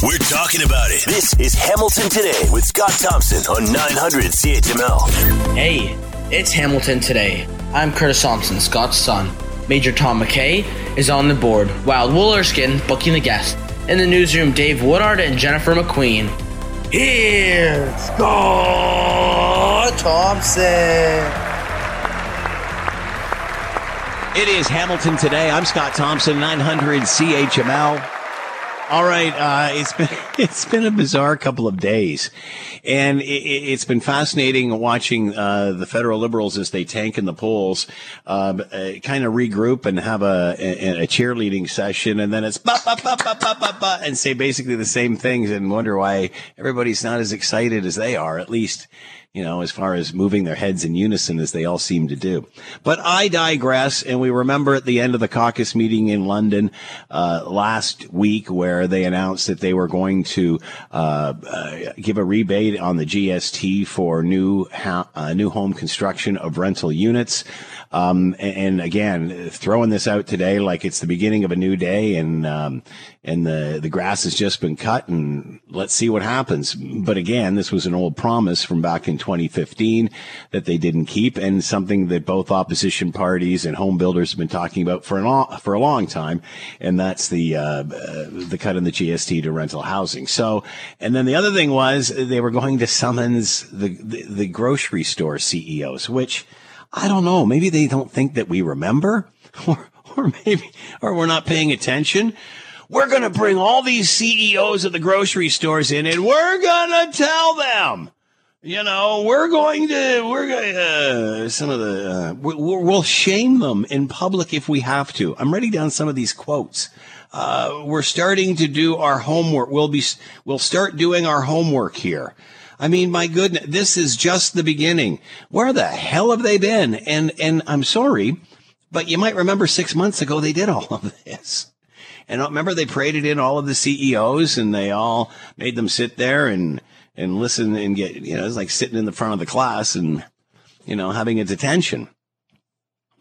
We're talking about it. This is Hamilton Today with Scott Thompson on 900 CHML. Hey, it's Hamilton Today. I'm Curtis Thompson, Scott's son. Major Tom McKay is on the board, while Will Erskine booking the guest. In the newsroom, Dave Woodard and Jennifer McQueen. Here's Scott Thompson. It is Hamilton today. I'm Scott Thompson, 900 CHML. All right, uh, it's been it's been a bizarre couple of days, and it, has been fascinating watching uh, the federal liberals as they tank in the polls, um, uh, kind of regroup and have a, a, a cheerleading session, and then it's bah, bah, bah, and say basically the same things, and wonder why everybody's not as excited as they are. At least you know, as far as moving their heads in unison as they all seem to do. But I digress, and we remember at the end of the caucus meeting in London uh, last week where they announced that they were going to uh, uh, give a rebate on the GST for new ha- uh, new home construction of rental units. Um, and, and, again, throwing this out today like it's the beginning of a new day, and um, and the the grass has just been cut, and let's see what happens. But again, this was an old promise from back in 2015 that they didn't keep, and something that both opposition parties and home builders have been talking about for an for a long time, and that's the uh, uh, the cut in the GST to rental housing. So, and then the other thing was they were going to summons the, the, the grocery store CEOs, which I don't know. Maybe they don't think that we remember or, or maybe, or we're not paying attention. We're going to bring all these CEOs of the grocery stores in and we're going to tell them, you know, we're going to, we're going to, uh, some of the, uh, we, we'll shame them in public if we have to. I'm writing down some of these quotes. Uh, we're starting to do our homework. We'll be, we'll start doing our homework here. I mean, my goodness, this is just the beginning. Where the hell have they been? And, and I'm sorry, but you might remember six months ago, they did all of this. And remember they paraded in all of the CEOs and they all made them sit there and, and listen and get, you know, it's like sitting in the front of the class and, you know, having a detention,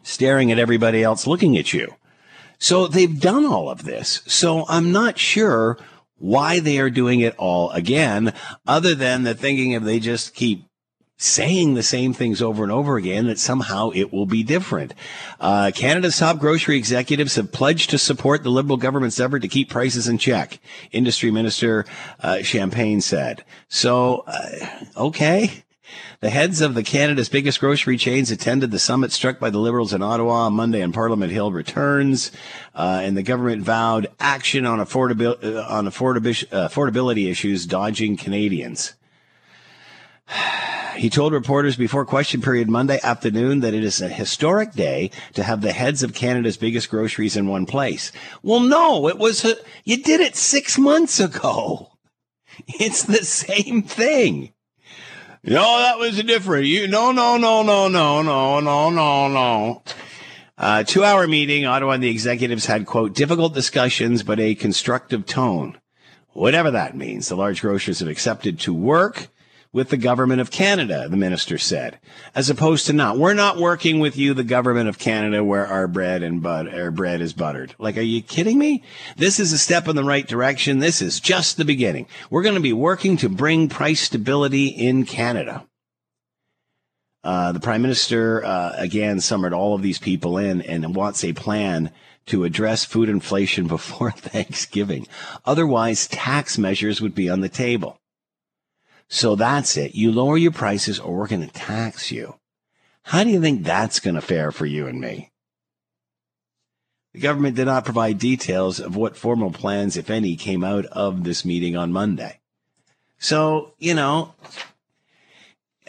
staring at everybody else looking at you. So they've done all of this. So I'm not sure why they are doing it all again, other than the thinking if they just keep saying the same things over and over again that somehow it will be different. Uh, Canada's top grocery executives have pledged to support the Liberal government's effort to keep prices in check. Industry Minister uh, Champagne said. So, uh, okay. The heads of the Canada's biggest grocery chains attended the summit struck by the Liberals in Ottawa on Monday, and Parliament Hill returns. Uh, and the government vowed action on, affordabil- uh, on uh, affordability issues, dodging Canadians. He told reporters before question period Monday afternoon that it is a historic day to have the heads of Canada's biggest groceries in one place. Well, no, it was, you did it six months ago. It's the same thing. No, that was different. You no, no, no, no, no, no, no, no, no. Uh, two hour meeting. Ottawa and the executives had quote difficult discussions, but a constructive tone. Whatever that means, the large grocers have accepted to work with the government of Canada, the minister said, as opposed to not. We're not working with you, the government of Canada, where our bread and but our bread is buttered. Like, are you kidding me? This is a step in the right direction. This is just the beginning. We're going to be working to bring price stability in Canada. Uh, the prime minister uh, again summoned all of these people in and wants a plan to address food inflation before Thanksgiving. Otherwise, tax measures would be on the table. So that's it. You lower your prices or we're going to tax you. How do you think that's going to fare for you and me? The government did not provide details of what formal plans, if any, came out of this meeting on Monday. So, you know,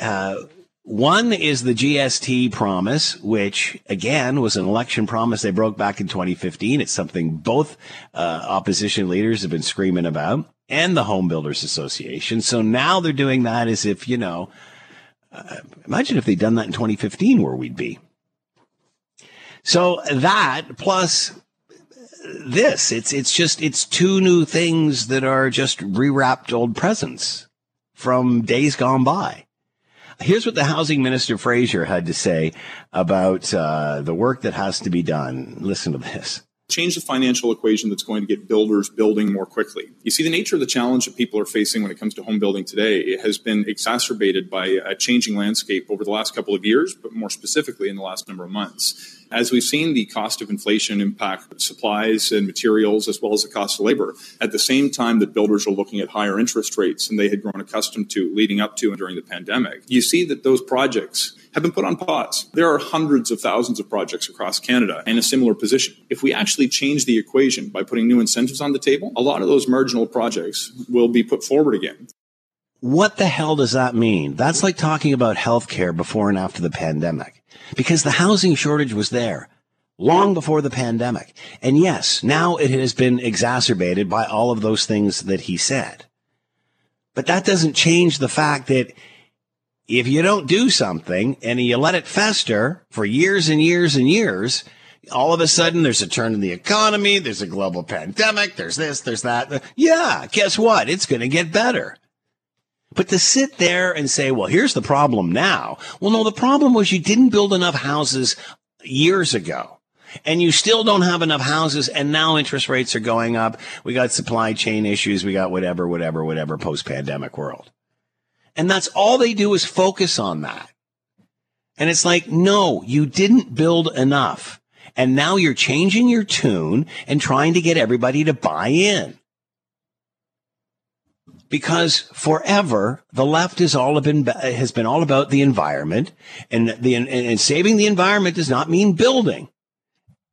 uh, one is the GST promise, which again was an election promise they broke back in 2015. It's something both uh, opposition leaders have been screaming about and the Home Builders Association. So now they're doing that as if, you know, uh, imagine if they'd done that in 2015 where we'd be. So that plus this, it's, it's just, it's two new things that are just rewrapped old presents from days gone by. Here's what the housing minister Fraser had to say about uh, the work that has to be done. Listen to this. Change the financial equation that's going to get builders building more quickly. You see, the nature of the challenge that people are facing when it comes to home building today has been exacerbated by a changing landscape over the last couple of years, but more specifically in the last number of months. As we've seen the cost of inflation impact supplies and materials as well as the cost of labor, at the same time that builders are looking at higher interest rates than they had grown accustomed to leading up to and during the pandemic, you see that those projects have been put on pause. There are hundreds of thousands of projects across Canada in a similar position. If we actually change the equation by putting new incentives on the table, a lot of those marginal projects will be put forward again. What the hell does that mean? That's like talking about healthcare before and after the pandemic because the housing shortage was there long before the pandemic. And yes, now it has been exacerbated by all of those things that he said. But that doesn't change the fact that if you don't do something and you let it fester for years and years and years, all of a sudden there's a turn in the economy, there's a global pandemic, there's this, there's that. Yeah, guess what? It's going to get better. But to sit there and say, well, here's the problem now. Well, no, the problem was you didn't build enough houses years ago. And you still don't have enough houses, and now interest rates are going up. We got supply chain issues. We got whatever, whatever, whatever post pandemic world. And that's all they do is focus on that. And it's like, no, you didn't build enough. And now you're changing your tune and trying to get everybody to buy in. Because forever, the left is all been, has been all about the environment and the, and saving the environment does not mean building.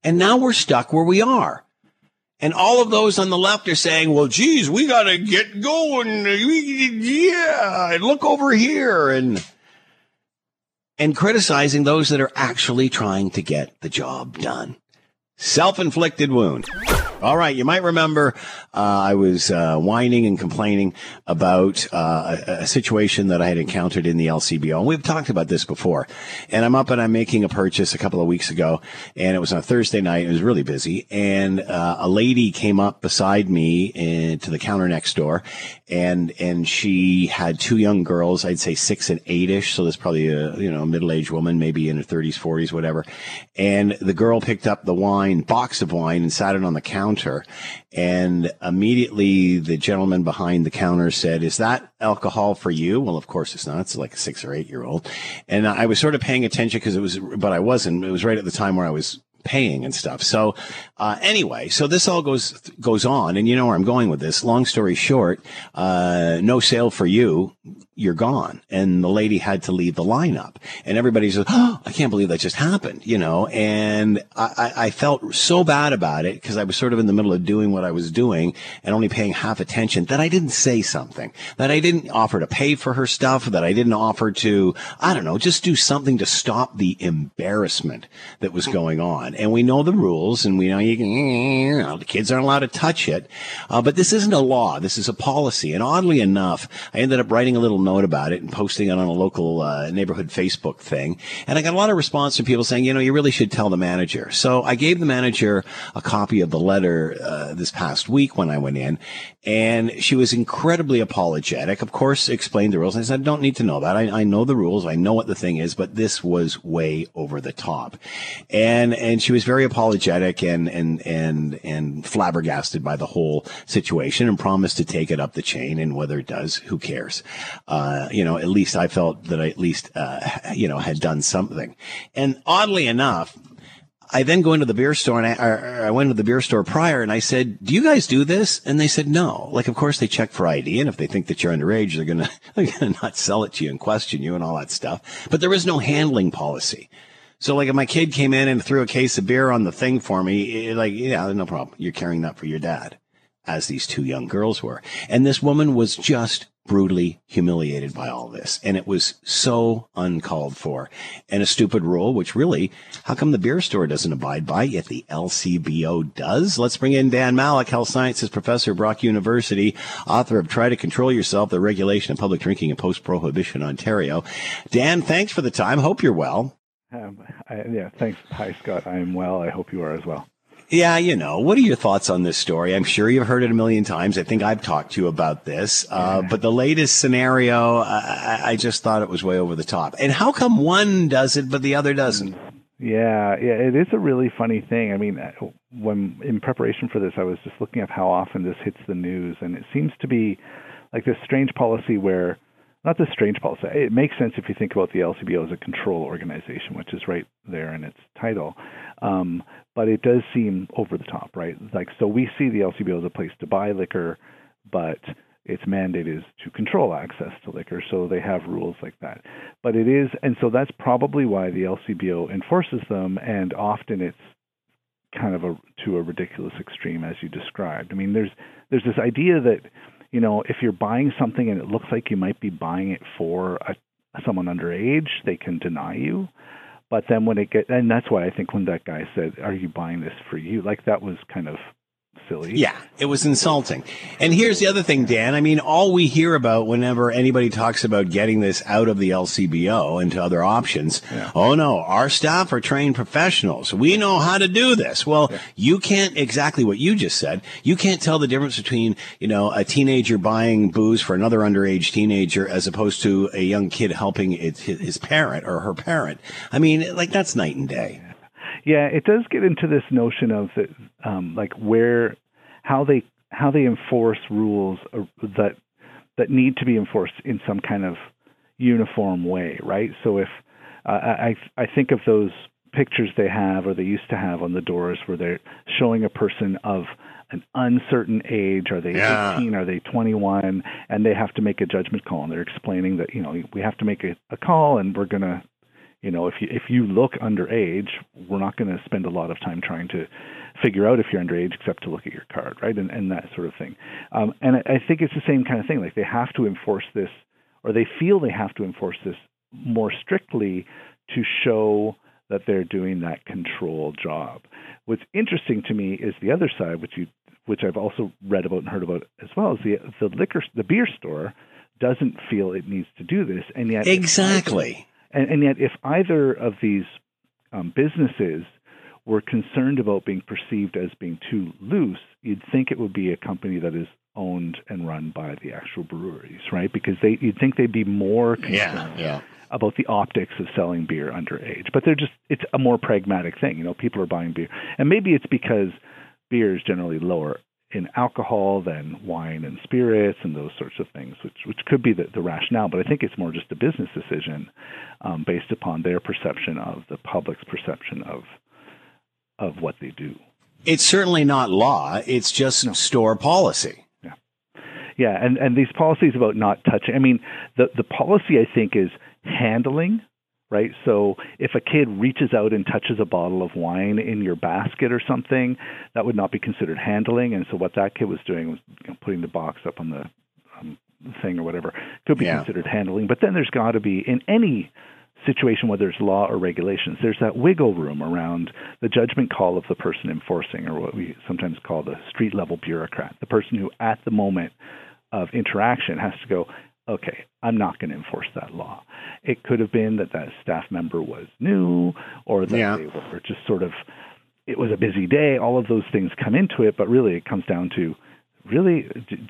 And now we're stuck where we are. And all of those on the left are saying, well, geez, we got to get going. Yeah. look over here. And, and criticizing those that are actually trying to get the job done. Self inflicted wound. All right. You might remember uh, I was uh, whining and complaining about uh, a, a, situation that I had encountered in the LCBO. And we've talked about this before. And I'm up and I'm making a purchase a couple of weeks ago. And it was on a Thursday night. It was really busy. And uh, a lady came up beside me in, to the counter next door. And, and she had two young girls, I'd say six and eight ish. So there's probably a, you know, middle aged woman, maybe in her 30s, 40s, whatever. And the girl picked up the wine, box of wine, and sat it on the counter. And immediately the gentleman behind the counter said, is that alcohol for you? Well, of course it's not. It's like a six or eight year old. And I was sort of paying attention because it was, but I wasn't. It was right at the time where I was paying and stuff. So uh, anyway, so this all goes goes on, and you know where I'm going with this. Long story short, uh, no sale for you you're gone. And the lady had to leave the lineup. And everybody said, Oh, I can't believe that just happened, you know? And I, I felt so bad about it because I was sort of in the middle of doing what I was doing and only paying half attention that I didn't say something, that I didn't offer to pay for her stuff, that I didn't offer to, I don't know, just do something to stop the embarrassment that was going on. And we know the rules and we know you can, you know, the kids aren't allowed to touch it. Uh, but this isn't a law. This is a policy. And oddly enough, I ended up writing a little note about it and posting it on a local uh, neighborhood Facebook thing. And I got a lot of response from people saying, you know, you really should tell the manager. So I gave the manager a copy of the letter uh, this past week when I went in, and she was incredibly apologetic. Of course, explained the rules. I said, I don't need to know that. I, I know the rules. I know what the thing is, but this was way over the top. And and she was very apologetic and and and and flabbergasted by the whole situation and promised to take it up the chain. And whether it does, who cares? uh, you know, at least I felt that I at least, uh, you know, had done something. And oddly enough, I then go into the beer store and I, I went to the beer store prior and I said, do you guys do this? And they said, no. Like, of course they check for ID. And if they think that you're underage, they're going to, they're going to not sell it to you and question you and all that stuff. But there is no handling policy. So like if my kid came in and threw a case of beer on the thing for me, it, like, yeah, no problem. You're carrying that for your dad as these two young girls were. And this woman was just brutally humiliated by all this. And it was so uncalled for. And a stupid rule, which really, how come the beer store doesn't abide by, yet the LCBO does? Let's bring in Dan Malleck, health sciences professor Brock University, author of Try to Control Yourself, the regulation of public drinking in post-prohibition Ontario. Dan, thanks for the time. Hope you're well. Um, I, yeah, thanks. Hi, Scott. I am well. I hope you are as well. Yeah, you know, what are your thoughts on this story? I'm sure you've heard it a million times. I think I've talked to you about this. Uh, but the latest scenario, I, I, just thought it was way over the top. And how come one does it, but the other doesn't? Yeah, yeah, it is a really funny thing. I mean, when in preparation for this, I was just looking at how often this hits the news, and it seems to be like this strange policy where, not this strange policy. It makes sense if you think about the LCBO as a control organization, which is right there in its title. Um, but it does seem over the top, right? Like, so we see the LCBO as a place to buy liquor, but its mandate is to control access to liquor, so they have rules like that. But it is, and so that's probably why the LCBO enforces them, and often it's kind of a to a ridiculous extreme as you described. I mean, there's there's this idea that you know if you're buying something and it looks like you might be buying it for a, someone underage, they can deny you. But then when it get, and that's why I think when that guy said, "Are you buying this for you?" Like that was kind of silly. Yeah, it was insulting. And here's the other thing, Dan. I mean, all we hear about whenever anybody talks about getting this out of the LCBO into other options, yeah. oh no, our staff are trained professionals. We know how to do this. Well, yeah. you can't exactly what you just said. You can't tell the difference between, you know, a teenager buying booze for another underage teenager as opposed to a young kid helping his parent or her parent. I mean, like that's night and day. Yeah, it does get into this notion of that, um, like where, how they how they enforce rules that that need to be enforced in some kind of uniform way, right? So if uh, I I think of those pictures they have or they used to have on the doors where they're showing a person of an uncertain age are they yeah. 18 are they 21 and they have to make a judgment call and they're explaining that you know we have to make a, a call and we're going to you know, if you if you look underage, we're not going to spend a lot of time trying to figure out if you're underage, except to look at your card, right, and and that sort of thing. Um, and I think it's the same kind of thing. Like they have to enforce this, or they feel they have to enforce this more strictly to show that they're doing that control job. What's interesting to me is the other side, which you which I've also read about and heard about as well, is the the liquor the beer store doesn't feel it needs to do this, and yet exactly and, and yet, if either of these um, businesses were concerned about being perceived as being too loose, you'd think it would be a company that is owned and run by the actual breweries, right? Because they you'd think they'd be more concerned yeah, yeah. about the optics of selling beer underage. But they're just it's a more pragmatic thing. You know, people are buying beer. And maybe it's because beer is generally lower in alcohol than wine and spirits and those sorts of things, which which could be the, the rationale. But I think it's more just a business decision um, based upon their perception of the public's perception of of what they do. It's certainly not law. It's just no. store policy. Yeah, yeah, and and these policies about not touching. I mean, the the policy I think is handling right? So if a kid reaches out and touches a bottle of wine in your basket or something, that would not be considered handling. And so what that kid was doing was you know, putting the box up on the um, thing or whatever could be yeah. considered handling. But then there's got to be in any situation, whether it's law or regulations, there's that wiggle room around the judgment call of the person enforcing, or what we sometimes call the street level bureaucrat, the person who at the moment of interaction has to go, okay, I'm not going to enforce that law. It could have been that that staff member was new or that yeah. they were just sort of, it was a busy day. All of those things come into it, but really it comes down to really, did,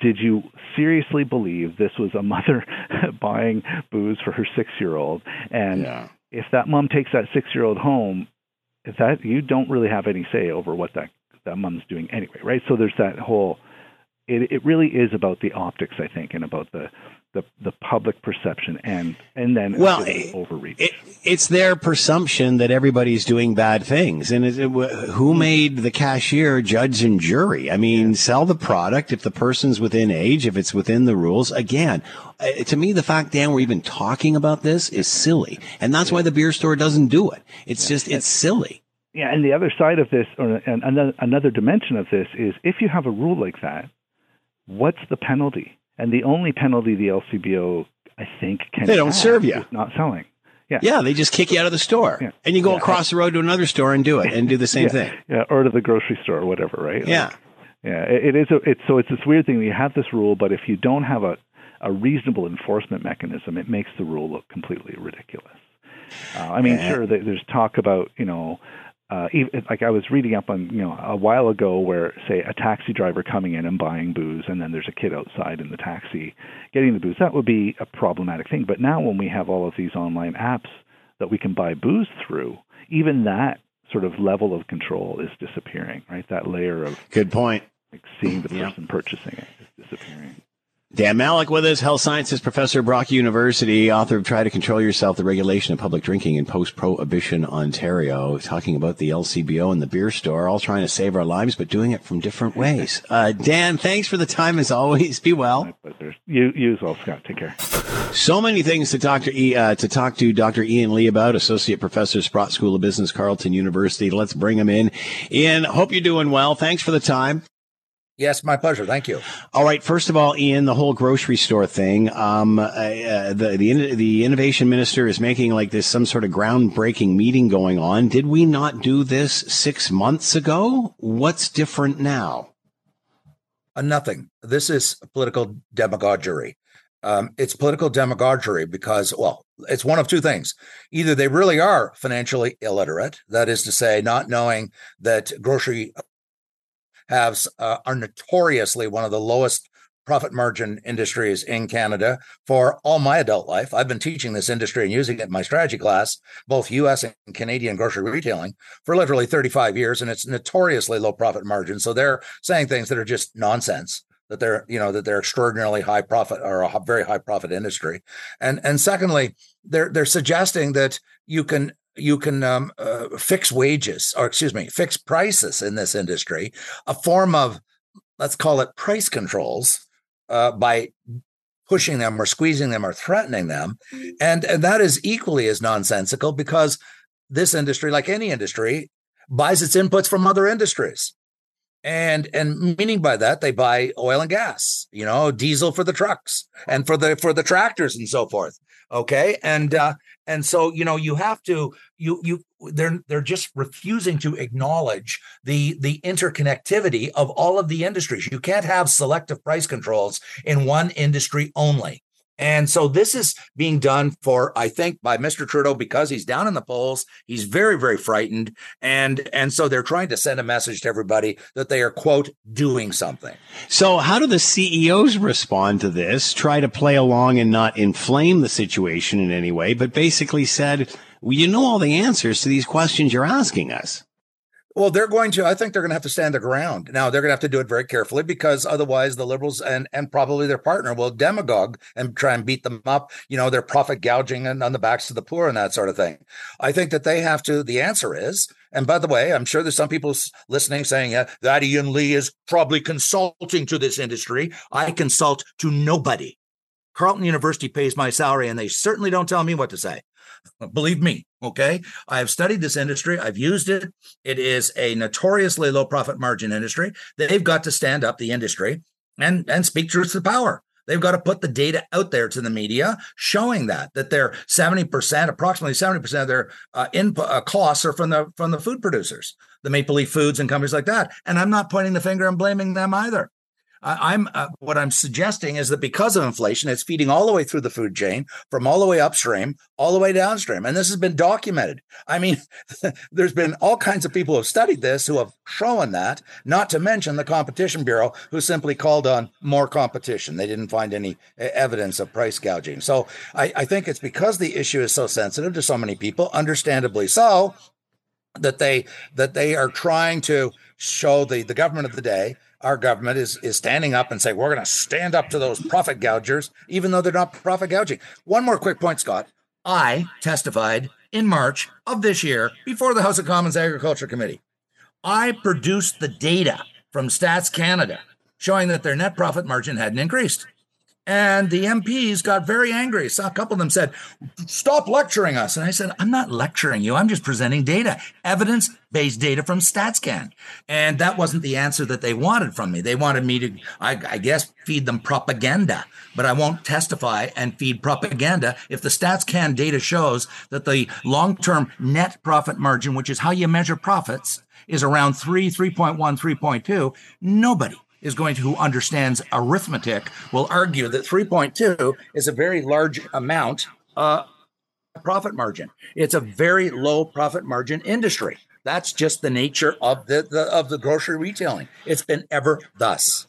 did you seriously believe this was a mother buying booze for her six year old? And yeah. if that mom takes that six year old home, if that you don't really have any say over what that that mom's doing anyway, right? So there's that whole it, it really is about the optics, I think, and about the the, the public perception and and then well overreach. It, it's their presumption that everybody's doing bad things, and it, who made the cashier judge and jury? I mean, yeah. sell the product if the person's within age, if it's within the rules. Again, uh, to me, the fact Dan we're even talking about this is silly, and that's why the beer store doesn't do it. It's yeah. just it's silly. Yeah, and the other side of this, or another another dimension of this, is if you have a rule like that what's the penalty? And the only penalty the LCBO, I think, can they don't serve you not selling. Yeah. yeah, they just kick you out of the store, yeah. and you go yeah. across the road to another store and do it, and do the same yeah. thing. Yeah, or to the grocery store or whatever, right? Yeah, like, yeah. It, it is. A, it's so it's this weird thing. You have this rule, but if you don't have a a reasonable enforcement mechanism, it makes the rule look completely ridiculous. Uh, I mean, sure, there's talk about you know uh, even, like I was reading up on, you know, a while ago where, say, a taxi driver coming in and buying booze, and then there's a kid outside in the taxi getting the booze. That would be a problematic thing. But now, when we have all of these online apps that we can buy booze through, even that sort of level of control is disappearing, right? That layer of good point. Like seeing the person yeah. purchasing it is disappearing. Dan Malleck with us, health sciences professor, Brock University, author of Try to Control Yourself, the regulation of public drinking in post-prohibition Ontario, talking about the LCBO and the beer store, all trying to save our lives, but doing it from different ways. Uh, Dan, thanks for the time as always. Be well. You, you as well, Scott. Take care. So many things to talk to, e, uh, to talk to Dr. Ian Lee about, Associate Professor, Sprott School of Business, Carleton University. Let's bring him in. Ian, hope you're doing well. Thanks for the time. Yes, my pleasure. Thank you. All right. First of all, Ian, the whole grocery store thing. Um, uh, uh, the the the innovation minister is making like this some sort of groundbreaking meeting going on. Did we not do this six months ago? What's different now? Uh, nothing. This is political demagoguery. Um, it's political demagoguery because, well, it's one of two things. Either they really are financially illiterate, that is to say, not knowing that grocery have uh, are notoriously one of the lowest profit margin industries in Canada for all my adult life. I've been teaching this industry and using it in my strategy class, both US and Canadian grocery retailing, for literally 35 years, and it's notoriously low profit margin. So they're saying things that are just nonsense. That they're, you know, that they're extraordinarily high profit or a very high profit industry, and and secondly, they're they're suggesting that you can you can um, uh, fix wages or excuse me fix prices in this industry a form of let's call it price controls uh, by pushing them or squeezing them or threatening them. And, and that is equally as nonsensical because this industry like any industry buys its inputs from other industries. And and meaning by that they buy oil and gas you know diesel for the trucks and for the for the tractors and so forth okay? And uh and so you know you have to you you they're they're just refusing to acknowledge the the interconnectivity of all of the industries. You can't have selective price controls in one industry only and so this is being done for, I think, by Mr. Trudeau because he's down in the polls. He's very, very frightened. And and so they're trying to send a message to everybody that they are, quote, doing something. So how do the CEOs respond to this? Try to play along and not inflame the situation in any way, but basically said, well, you know all the answers to these questions you're asking us. Well, they're going to. I think they're going to have to stand their ground. Now they're going to have to do it very carefully because otherwise, the liberals and and probably their partner will demagogue and try and beat them up. You know, they're profit gouging and on the backs of the poor and that sort of thing. I think that they have to. The answer is, and by the way, I'm sure there's some people listening saying yeah, that Ian Lee is probably consulting to this industry. I consult to nobody. Carleton University pays my salary, and they certainly don't tell me what to say. Believe me, okay? I have studied this industry. I've used it. It is a notoriously low profit margin industry. They've got to stand up the industry and and speak truth to power. They've got to put the data out there to the media showing that that they're 70%, approximately 70% of their uh, input uh, costs are from the from the food producers, the Maple Leaf Foods and companies like that. And I'm not pointing the finger and blaming them either. I'm uh, what I'm suggesting is that because of inflation, it's feeding all the way through the food chain, from all the way upstream, all the way downstream, and this has been documented. I mean, there's been all kinds of people who have studied this who have shown that. Not to mention the Competition Bureau, who simply called on more competition. They didn't find any evidence of price gouging. So I, I think it's because the issue is so sensitive to so many people, understandably so, that they that they are trying to show the the government of the day our government is is standing up and saying we're going to stand up to those profit gougers, even though they're not profit gouging. One more quick point, Scott. I testified in March of this year before the House of Commons Agriculture Committee. I produced the data from Stats Canada showing that their net profit margin hadn't increased. And the MPs got very angry. So a couple of them said, Stop lecturing us. And I said, I'm not lecturing you. I'm just presenting data, evidence based data from StatsCan. And that wasn't the answer that they wanted from me. They wanted me to, I, I guess, feed them propaganda. But I won't testify and feed propaganda if the StatsCan data shows that the long term net profit margin, which is how you measure profits, is around 3, 3.1, 3.2. Nobody is going to who understands arithmetic will argue that 3.2 is a very large amount uh, profit margin. It's a very low profit margin industry. That's just the nature of the, the of the grocery retailing. It's been ever thus.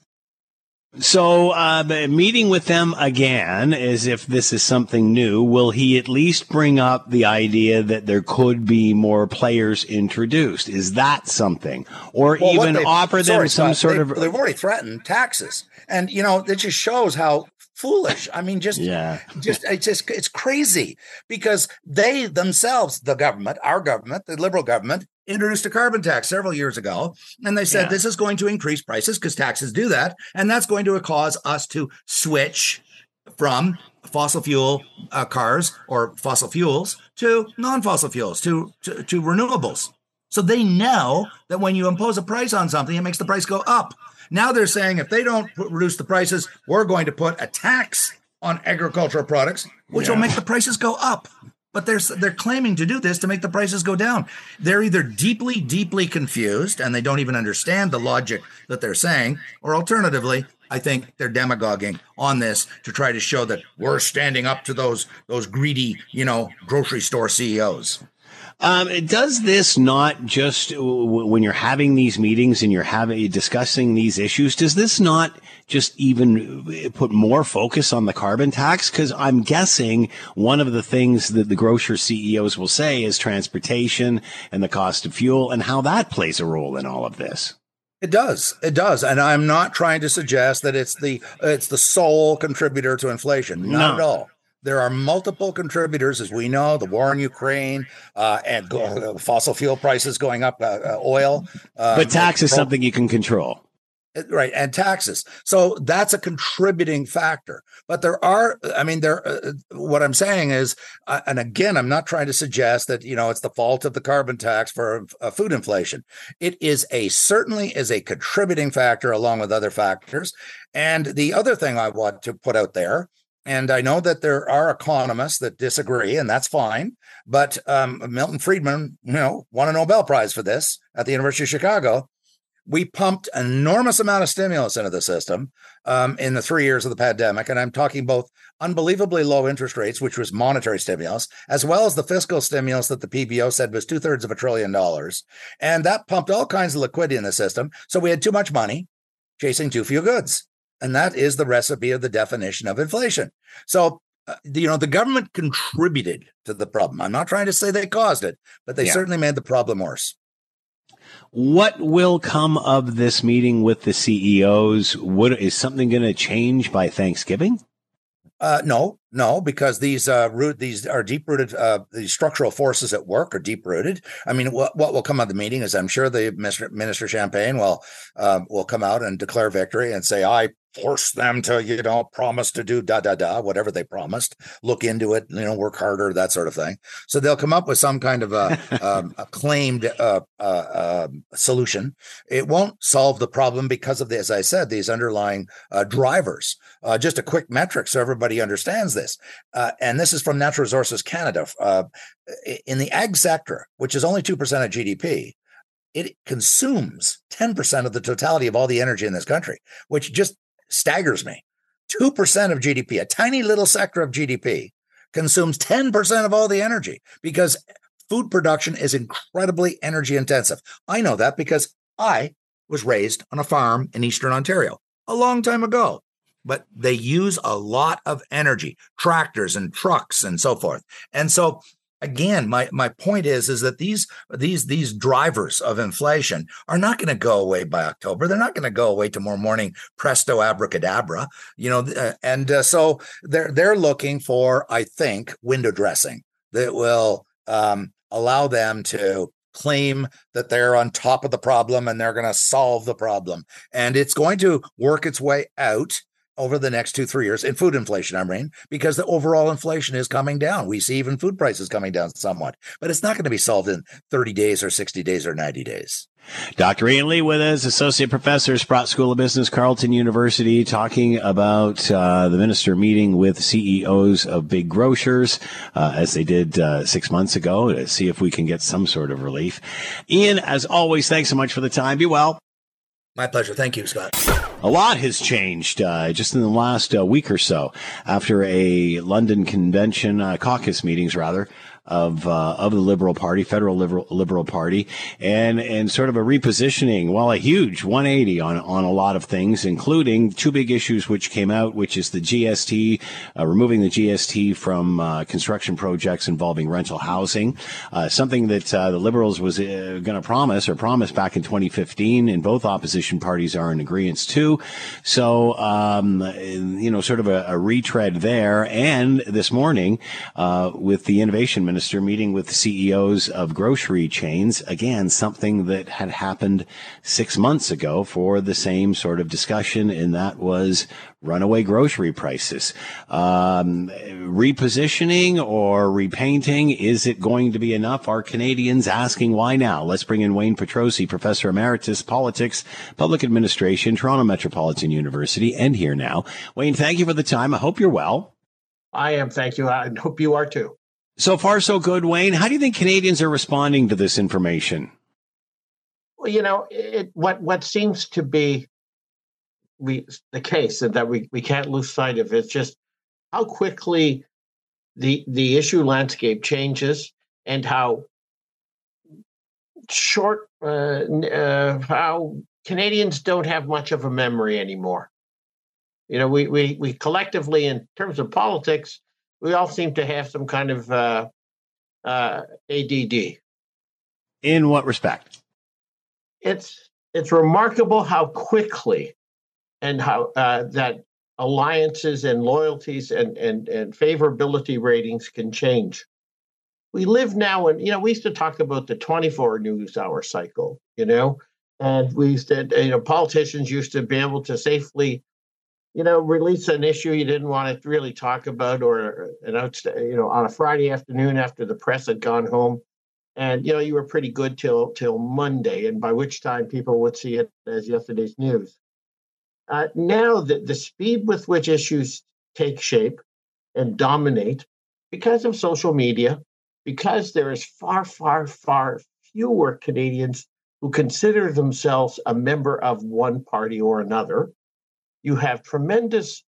So, uh, meeting with them again, as if this is something new, will he at least bring up the idea that there could be more players introduced? Is that something? Or well, even offer them some sort they, of. They've already threatened taxes. And, you know, it just shows how foolish. I mean, just yeah, just it's just it's crazy because they themselves, the government, our government, the liberal government, introduced a carbon tax several years ago, and they said yeah. this is going to increase prices because taxes do that, and that's going to cause us to switch from fossil fuel uh, cars or fossil fuels to non-fossil fuels to, to to renewables. So they know that when you impose a price on something, it makes the price go up. Now they're saying if they don't reduce the prices, we're going to put a tax on agricultural products, which yeah. will make the prices go up. But they're they're claiming to do this to make the prices go down. They're either deeply, deeply confused and they don't even understand the logic that they're saying, or alternatively, I think they're demagoguing on this to try to show that we're standing up to those those greedy, you know, grocery store CEOs. Um, does this not just when you're having these meetings and you're having discussing these issues? Does this not just even put more focus on the carbon tax? Because I'm guessing one of the things that the grocer CEOs will say is transportation and the cost of fuel and how that plays a role in all of this. It does. It does. And I'm not trying to suggest that it's the it's the sole contributor to inflation. Not no. at all. There are multiple contributors, as we know, the war in Ukraine uh, and uh, fossil fuel prices going up, uh, uh oil. Um, but tax is something you can control. Uh, right. And taxes. So that's a contributing factor. But there are, I mean, there, uh, what I'm saying is, and again, I'm not trying to suggest that, you know, it's the fault of the carbon tax for food inflation. It is a certainly is a contributing factor along with other factors. And the other thing I want to put out there and I know that there are economists that disagree, and that's fine. But um, Milton Friedman, you know, won a Nobel Prize for this at the University of Chicago. We pumped enormous amount of stimulus into the system um, in the three years of the pandemic, and I'm talking both unbelievably low interest rates, which was monetary stimulus, as well as the fiscal stimulus that the PBO said was two thirds of a trillion dollars, and that pumped all kinds of liquidity in the system. So we had too much money chasing too few goods. And that is the recipe of the definition of inflation. So, uh, you know, the government contributed to the problem. I'm not trying to say they caused it, but they yeah. certainly made the problem worse. What will come of this meeting with the CEOs? What is something going to change by Thanksgiving? Uh, no, no, because these uh, root these are deep rooted. Uh, these structural forces at work are deep rooted. I mean, what what will come of the meeting is I'm sure the minister, minister Champagne will uh, will come out and declare victory and say I force them to, you know, promise to do da da da, whatever they promised, look into it, you know, work harder, that sort of thing. So they'll come up with some kind of a, um, a claimed uh, uh, uh, solution. It won't solve the problem because of the, as I said, these underlying uh, drivers. Uh, just a quick metric so everybody understands this. Uh, and this is from Natural Resources Canada. in the ag sector, which is only 2% of GDP, it consumes 10% of the totality of all the energy in this country, which just staggers me. 2% of GDP, a tiny little sector of GDP, consumes 10% of all the energy because food production is incredibly energy intensive. I know that because I was raised on a farm in Eastern Ontario a long time ago. But they use a lot of energy, tractors and trucks and so forth. And so again my my point is is that these these these drivers of inflation are not going to go away by october. They're not going to go away tomorrow morning presto abracadabra you know uh, and uh, so they're they're looking for i think window dressing that will um, allow them to claim that they're on top of the problem and they're going to solve the problem. And it's going to work its way out over the next two, three years in food inflation, I mean, because the overall inflation is coming down. We see even food prices coming down somewhat, but it's not going to be solved in 30 days or 60 days or 90 days. Dr. Ian Lee with us, Associate Professor, Sprott School of Business, Carleton University, talking about uh, the minister meeting with CEOs of big grocers, uh, as they did uh, six months ago, to see if we can get some sort of relief. Ian, as always, thanks so much for the time. Be well. My pleasure. Thank you, Scott. A lot has changed uh, just in the last uh, week or so after a London convention, uh, caucus meetings rather, of uh, of the Liberal Party, federal Liberal Liberal Party, and and sort of a repositioning. Well, a huge 180 on on a lot of things, including two big issues which came out, which is the GST, uh, removing the GST from uh, construction projects involving rental housing, uh, something that uh, the Liberals was uh, going to promise or promise back in 2015, and both opposition parties are in agreement too. So, um, you know, sort of a, a, retread there. And this morning, with the innovation minister meeting with CEOs of grocery chains, again, something that had happened six months ago for the same sort of discussion, and that was runaway grocery prices. Um, repositioning or repainting, is it going to be enough? Are Canadians asking why now? Let's bring in Wayne Petrozzi, Professor Emeritus, Politics, Public Administration, Toronto Metropolitan University, and here now. Wayne, thank you for the time. I hope you're well. I am. Thank you. I hope you are too. So far, so good, Wayne. How do you think Canadians are responding to this information? Well, you know, it, what what seems to be we the case that we, we can't lose sight of is just how quickly the the issue landscape changes and how short uh, uh, how Canadians don't have much of a memory anymore. You know, we we we collectively, in terms of politics, we all seem to have some kind of uh, uh ADD. In what respect? It's it's remarkable how quickly and how uh, that alliances and loyalties and, and, and favorability ratings can change. We live now in, you know, we used to talk about the 24 news hour cycle, you know, and we used to, you know, politicians used to be able to safely, you know, release an issue you didn't want to really talk about or an you know, on a Friday afternoon after the press had gone home. And, you know, you were pretty good till till Monday, and by which time people would see it as yesterday's news. Uh, now, the, the speed with which issues take shape and dominate because of social media, because there is far, far, far fewer Canadians who consider themselves a member of one party or another, you have tremendous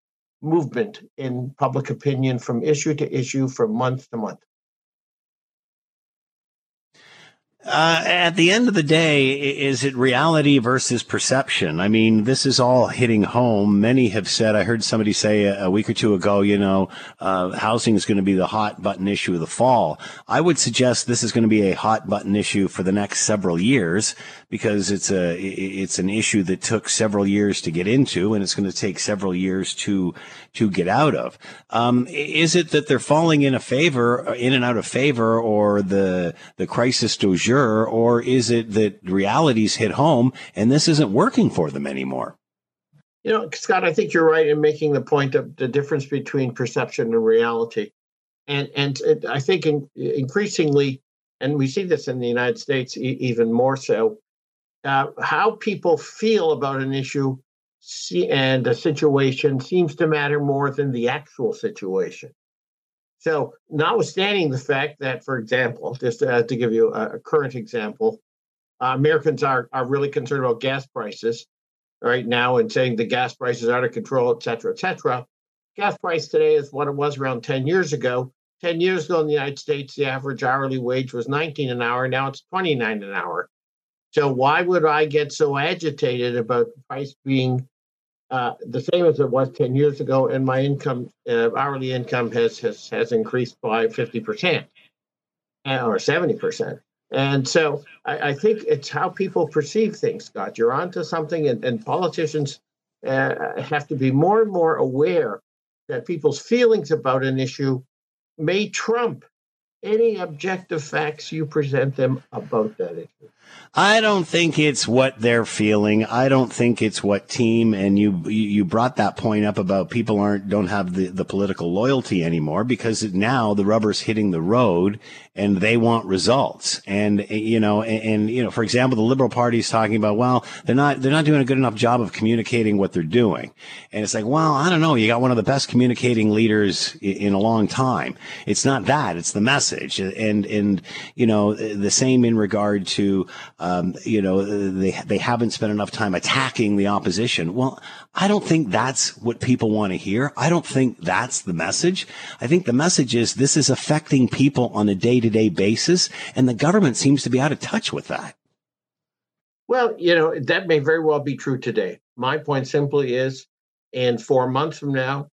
movement in public opinion from issue to issue, from month to month. Uh, at the end of the day, is it reality versus perception? I mean, this is all hitting home. Many have said, I heard somebody say a, a week or two ago, you know, uh, housing is going to be the hot button issue of the fall. I would suggest this is going to be a hot button issue for the next several years because it's a, it's an issue that took several years to get into and it's going to take several years to, to get out of. Um, is it that they're falling in a favor, in and out of favor or the, the crisis du jour sure, or is it that realities hit home and this isn't working for them anymore? You know, Scott, I think you're right in making the point of the difference between perception and reality. And and it, I think in, increasingly, and we see this in the United States e- even more so, uh, how people feel about an issue and a situation seems to matter more than the actual situation. So, notwithstanding the fact that, for example, just uh, to give you a, a current example, uh, Americans are are really concerned about gas prices right now and saying the gas prices are out of control, et cetera, et cetera. Gas price today is what it was around 10 years ago. 10 years ago in the United States, the average hourly wage was 19 an hour. Now it's 29 an hour. So why would I get so agitated about the price being uh, the same as it was 10 years ago, and my income, uh, hourly income, has, has, has increased by 50% uh, or 70%. And so I, I, think it's how people perceive things, Scott. You're onto something, and, and politicians uh, have to be more and more aware that people's feelings about an issue may trump any objective facts you present them about that issue. I don't think it's what they're feeling. I don't think it's what team. And you you brought that point up about people aren't don't have the, the political loyalty anymore because now the rubber's hitting the road and they want results. And you know, and, and you know, for example, the Liberal Party is talking about well, they're not they're not doing a good enough job of communicating what they're doing. And it's like, well, I don't know. You got one of the best communicating leaders in, in a long time. It's not that. It's the message message. And, and, you know, the same in regard to, um, you know, they, they haven't spent enough time attacking the opposition. Well, I don't think that's what people want to hear. I don't think that's the message. I think the message is this is affecting people on a day to day basis, and the government seems to be out of touch with that. Well, you know, that may very well be true today. My point simply is in four months from now,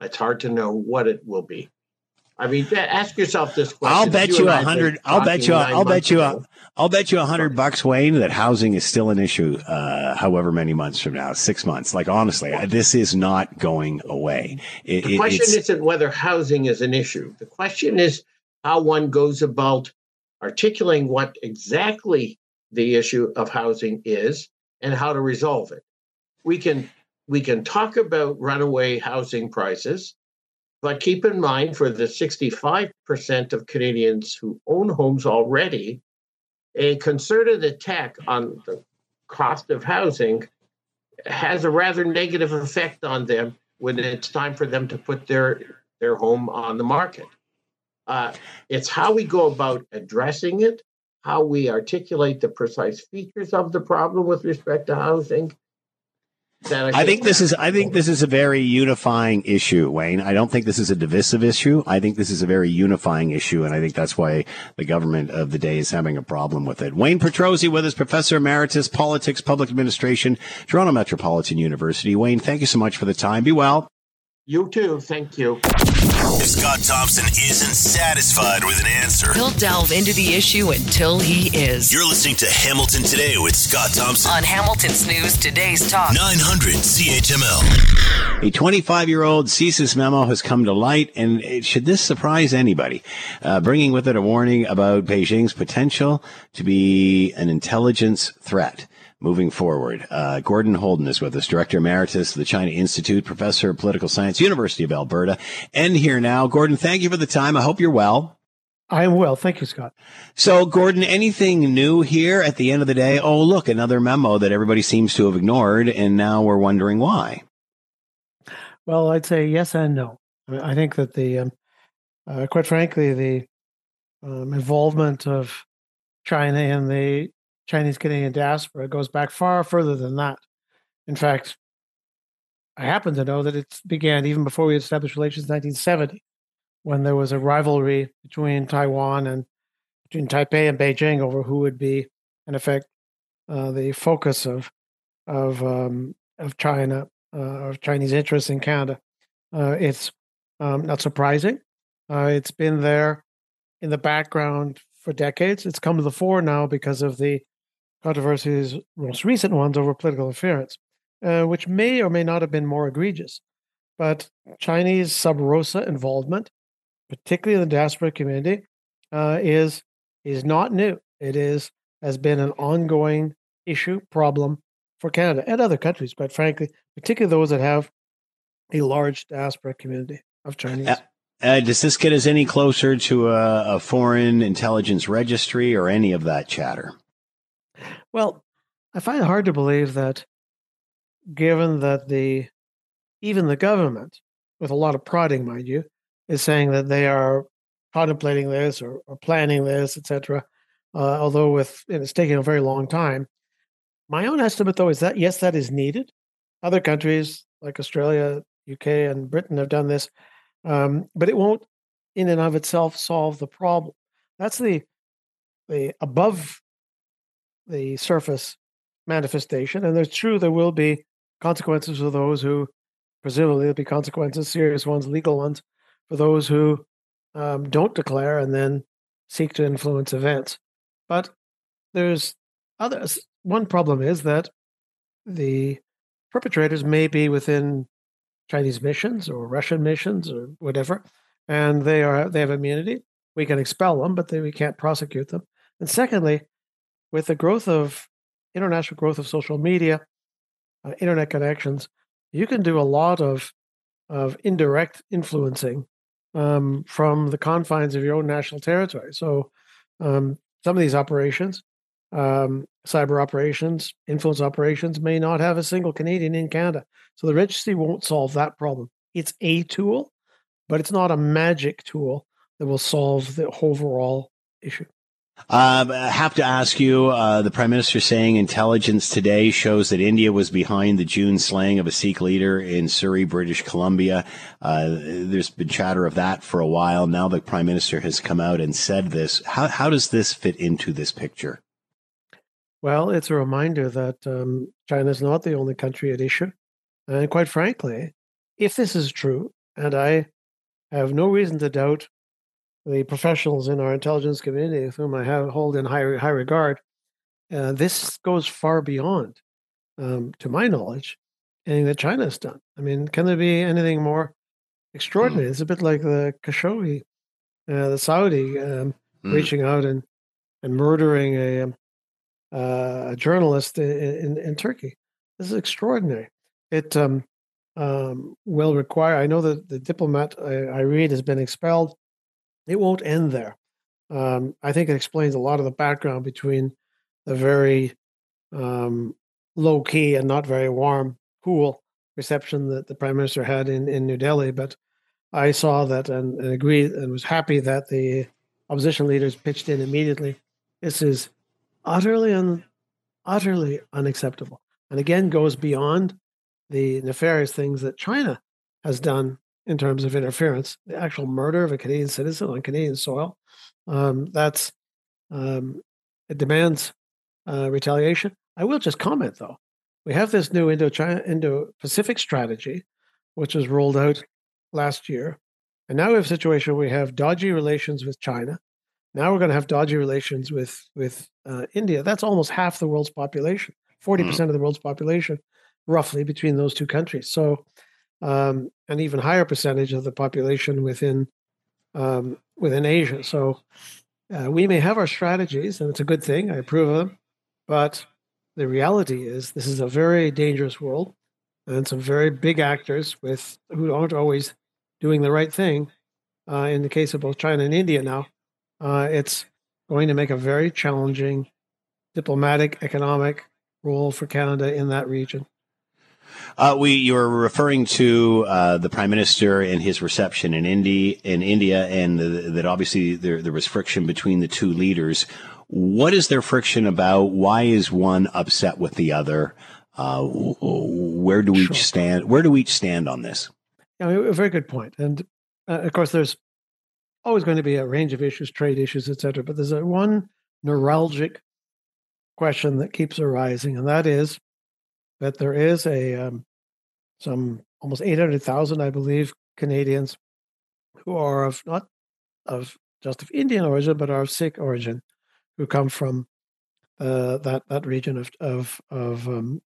it's hard to know what it will be. I mean, ask yourself this question. I'll bet you a hundred. I'll bet you. I'll bet you. A, I'll bet you a hundred bucks, Wayne, that housing is still an issue. Uh, however many months from now, six months. Like honestly, this is not going away. It, the question isn't whether housing is an issue. The question is how one goes about articulating what exactly the issue of housing is and how to resolve it. We can we can talk about runaway housing prices, but keep in mind for the 65% of Canadians who own homes already, a concerted attack on the cost of housing has a rather negative effect on them when it's time for them to put their their home on the market. Uh, it's how we go about addressing it, how we articulate the precise features of the problem with respect to housing, I think this is I think this is a very unifying issue, Wayne. I don't think this is a divisive issue. I think this is a very unifying issue, and I think that's why the government of the day is having a problem with it. Wayne Petrozzi with us, Professor Emeritus, Politics, Public Administration, Toronto Metropolitan University. Wayne, thank you so much for the time. Be well. You too. Thank you. If Scott Thompson isn't satisfied with an answer, he'll delve into the issue until he is. You're listening to Hamilton Today with Scott Thompson on Hamilton's News Today's Talk 900 CHML. A 25 year old CSIS memo has come to light, and it, should this surprise anybody, uh, bringing with it a warning about Beijing's potential to be an intelligence threat moving forward. Uh, Gordon Houlden is with us, Director Emeritus of the China Institute, Professor of Political Science, University of Alberta, and here now. Gordon, thank you for the time. I hope you're well. I am well. Thank you, Scott. So, Gordon, anything new here at the end of the day? Oh, look, another memo that everybody seems to have ignored, and now we're wondering why. Well, I'd say yes and no. I think that the, um, uh, quite frankly, the um, involvement of China in the Chinese Canadian diaspora goes back far further than that. In fact, I happen to know that it began even before we established relations in 1970, when there was a rivalry between Taiwan and between Taipei and Beijing over who would be, in effect, uh, the focus of of um, of China, uh, of Chinese interests in Canada. Uh, it's um, not surprising. Uh, it's been there in the background for decades. It's come to the fore now because of the controversies, most recent ones, over political interference, uh, which may or may not have been more egregious. But Chinese sub rosa involvement, particularly in the diaspora community, uh, is is not new. It is has been an ongoing issue problem for Canada and other countries, quite frankly, particularly those that have a large diaspora community of Chinese. Uh, uh, does this get us any closer to a, a, foreign intelligence registry or any of that chatter? Well, I find it hard to believe that, given that the even the government, with a lot of prodding, mind you, is saying that they are contemplating this or, or planning this, etc. Uh, although with it's taking a very long time. My own estimate, though, is that yes, that is needed. Other countries like Australia, UK, and Britain have done this, um, but it won't, in and of itself, solve the problem. That's the the above the surface manifestation. And it's true there will be consequences for those who, presumably, there'll be consequences, serious ones, legal ones, for those who um, don't declare and then seek to influence events. But there's others. One problem is that the perpetrators may be within Chinese missions or Russian missions or whatever, and they are they have immunity. We can expel them, but we can't prosecute them. And secondly, with the growth of international growth of social media, uh, internet connections, you can do a lot of of indirect influencing um, from the confines of your own national territory. So, um, some of these operations, um, cyber operations, influence operations, may not have a single Canadian in Canada. So the registry won't solve that problem. It's a tool, but it's not a magic tool that will solve the overall issue. Um, I have to ask you, uh, the Prime Minister saying intelligence today shows that India was behind the June slaying of a Sikh leader in Surrey, British Columbia. Uh, there's been chatter of that for a while. Now the Prime Minister has come out and said this. How, how does this fit into this picture? Well, it's a reminder that um, China is not the only country at issue. And quite frankly, if this is true, and I have no reason to doubt the professionals in our intelligence community, whom I have hold in high, high regard, uh, this goes far beyond, um, to my knowledge, anything that China has done. I mean, can there be anything more extraordinary? Mm. It's a bit like the Khashoggi, uh, the Saudi um, mm. reaching out and, and murdering a, um, uh, a journalist in, in, in, Turkey. This is extraordinary. It um, um, will require, I know that the diplomat I, I read has been expelled it won't end there. Um, I think it explains a lot of the background between the very um, low key and not very warm, cool reception that the prime minister had in, in New Delhi. But I saw that and, and agreed and was happy that the opposition leaders pitched in immediately. This is utterly un, utterly unacceptable, and again goes beyond the nefarious things that China has done in terms of interference. The actual murder of a Canadian citizen on Canadian soil, um, that's um, it demands uh, retaliation. I will just comment though. We have this new Indo-China, Indo-Pacific strategy, which was rolled out last year, and now we have a situation where we have dodgy relations with China. Now we're going to have dodgy relations with with uh, India. That's almost half the world's population, forty mm. percent of the world's population, roughly between those two countries. So um, an even higher percentage of the population within um, within Asia. So uh, we may have our strategies, and it's a good thing. I approve of them, but the reality is this is a very dangerous world, and some very big actors with who aren't always doing the right thing. Uh, in the case of both China and India, now uh, it's going to make a very challenging diplomatic, economic role for Canada in that region. Uh, we you were referring to uh, the prime minister and his reception in India, in India, and the, that obviously there there was friction between the two leaders. What is their friction about? Why is one upset with the other? Uh, where do we sure. stand? Where do we stand on this? Yeah, a very good point. And uh, of course, there's always going to be a range of issues, trade issues, etc. But there's a one neuralgic question that keeps arising, and that is that there is a um, some almost 800,000, I believe, Canadians who are of not of just of Indian origin, but are of Sikh origin, who come from uh, that that region of of of um,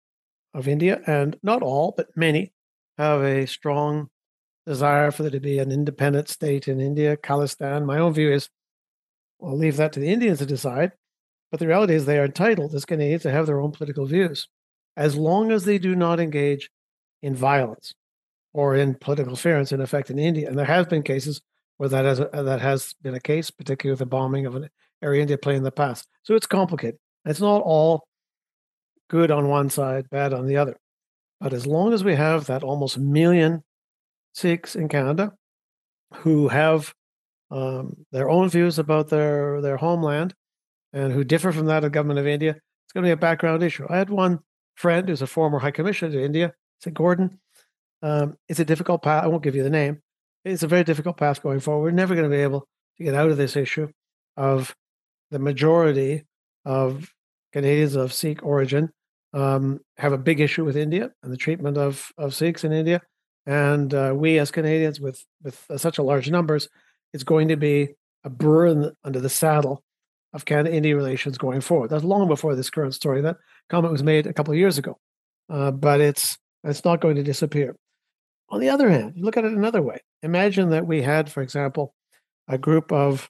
of India, and not all, but many have a strong desire for there to be an independent state in India, Khalistan. My own view is, I'll leave that to the Indians to decide. But the reality is, they are entitled as Canadians to have their own political views as long as they do not engage in violence or in political interference, in effect, in India. And there have been cases where that has, that has been a case, particularly with the bombing of an Air India plane in the past. So it's complicated. It's not all good on one side, bad on the other. But as long as we have that almost million Sikhs in Canada who have um, their own views about their, their homeland and who differ from that of the government of India, it's going to be a background issue. I had one friend who's a former high commissioner to India said, Gordon, um, it's a difficult path. I won't give you the name. It's a very difficult path going forward. We're never going to be able to get out of this issue of the majority of Canadians of Sikh origin um, have a big issue with India and the treatment of, of Sikhs in India. And uh, we, as Canadians, with with such a large numbers, it's going to be a burr under the saddle of Canada India relations going forward. That's long before this current story. That comment was made a couple of years ago, uh, but it's it's not going to disappear. On the other hand, look at it another way. Imagine that we had, for example, a group of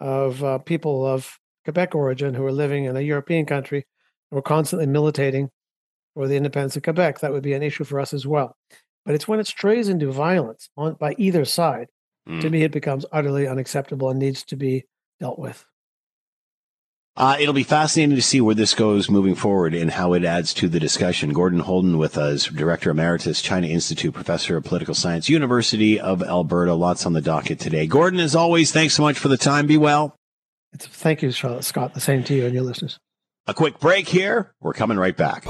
of uh, people of Quebec origin who are living in a European country and were constantly militating for the independence of Quebec. That would be an issue for us as well. But it's when it strays into violence on by either side, mm. to me, it becomes utterly unacceptable and needs to be dealt with. Uh, it'll be fascinating to see where this goes moving forward and how it adds to the discussion. Gordon Houlden with us, Director Emeritus, China Institute, Professor of Political Science, University of Alberta. Lots on the docket today. Gordon, as always, thanks so much for the time. Be well. It's, thank you, Charlotte Scott. The same to you and your listeners. A quick break here. We're coming right back.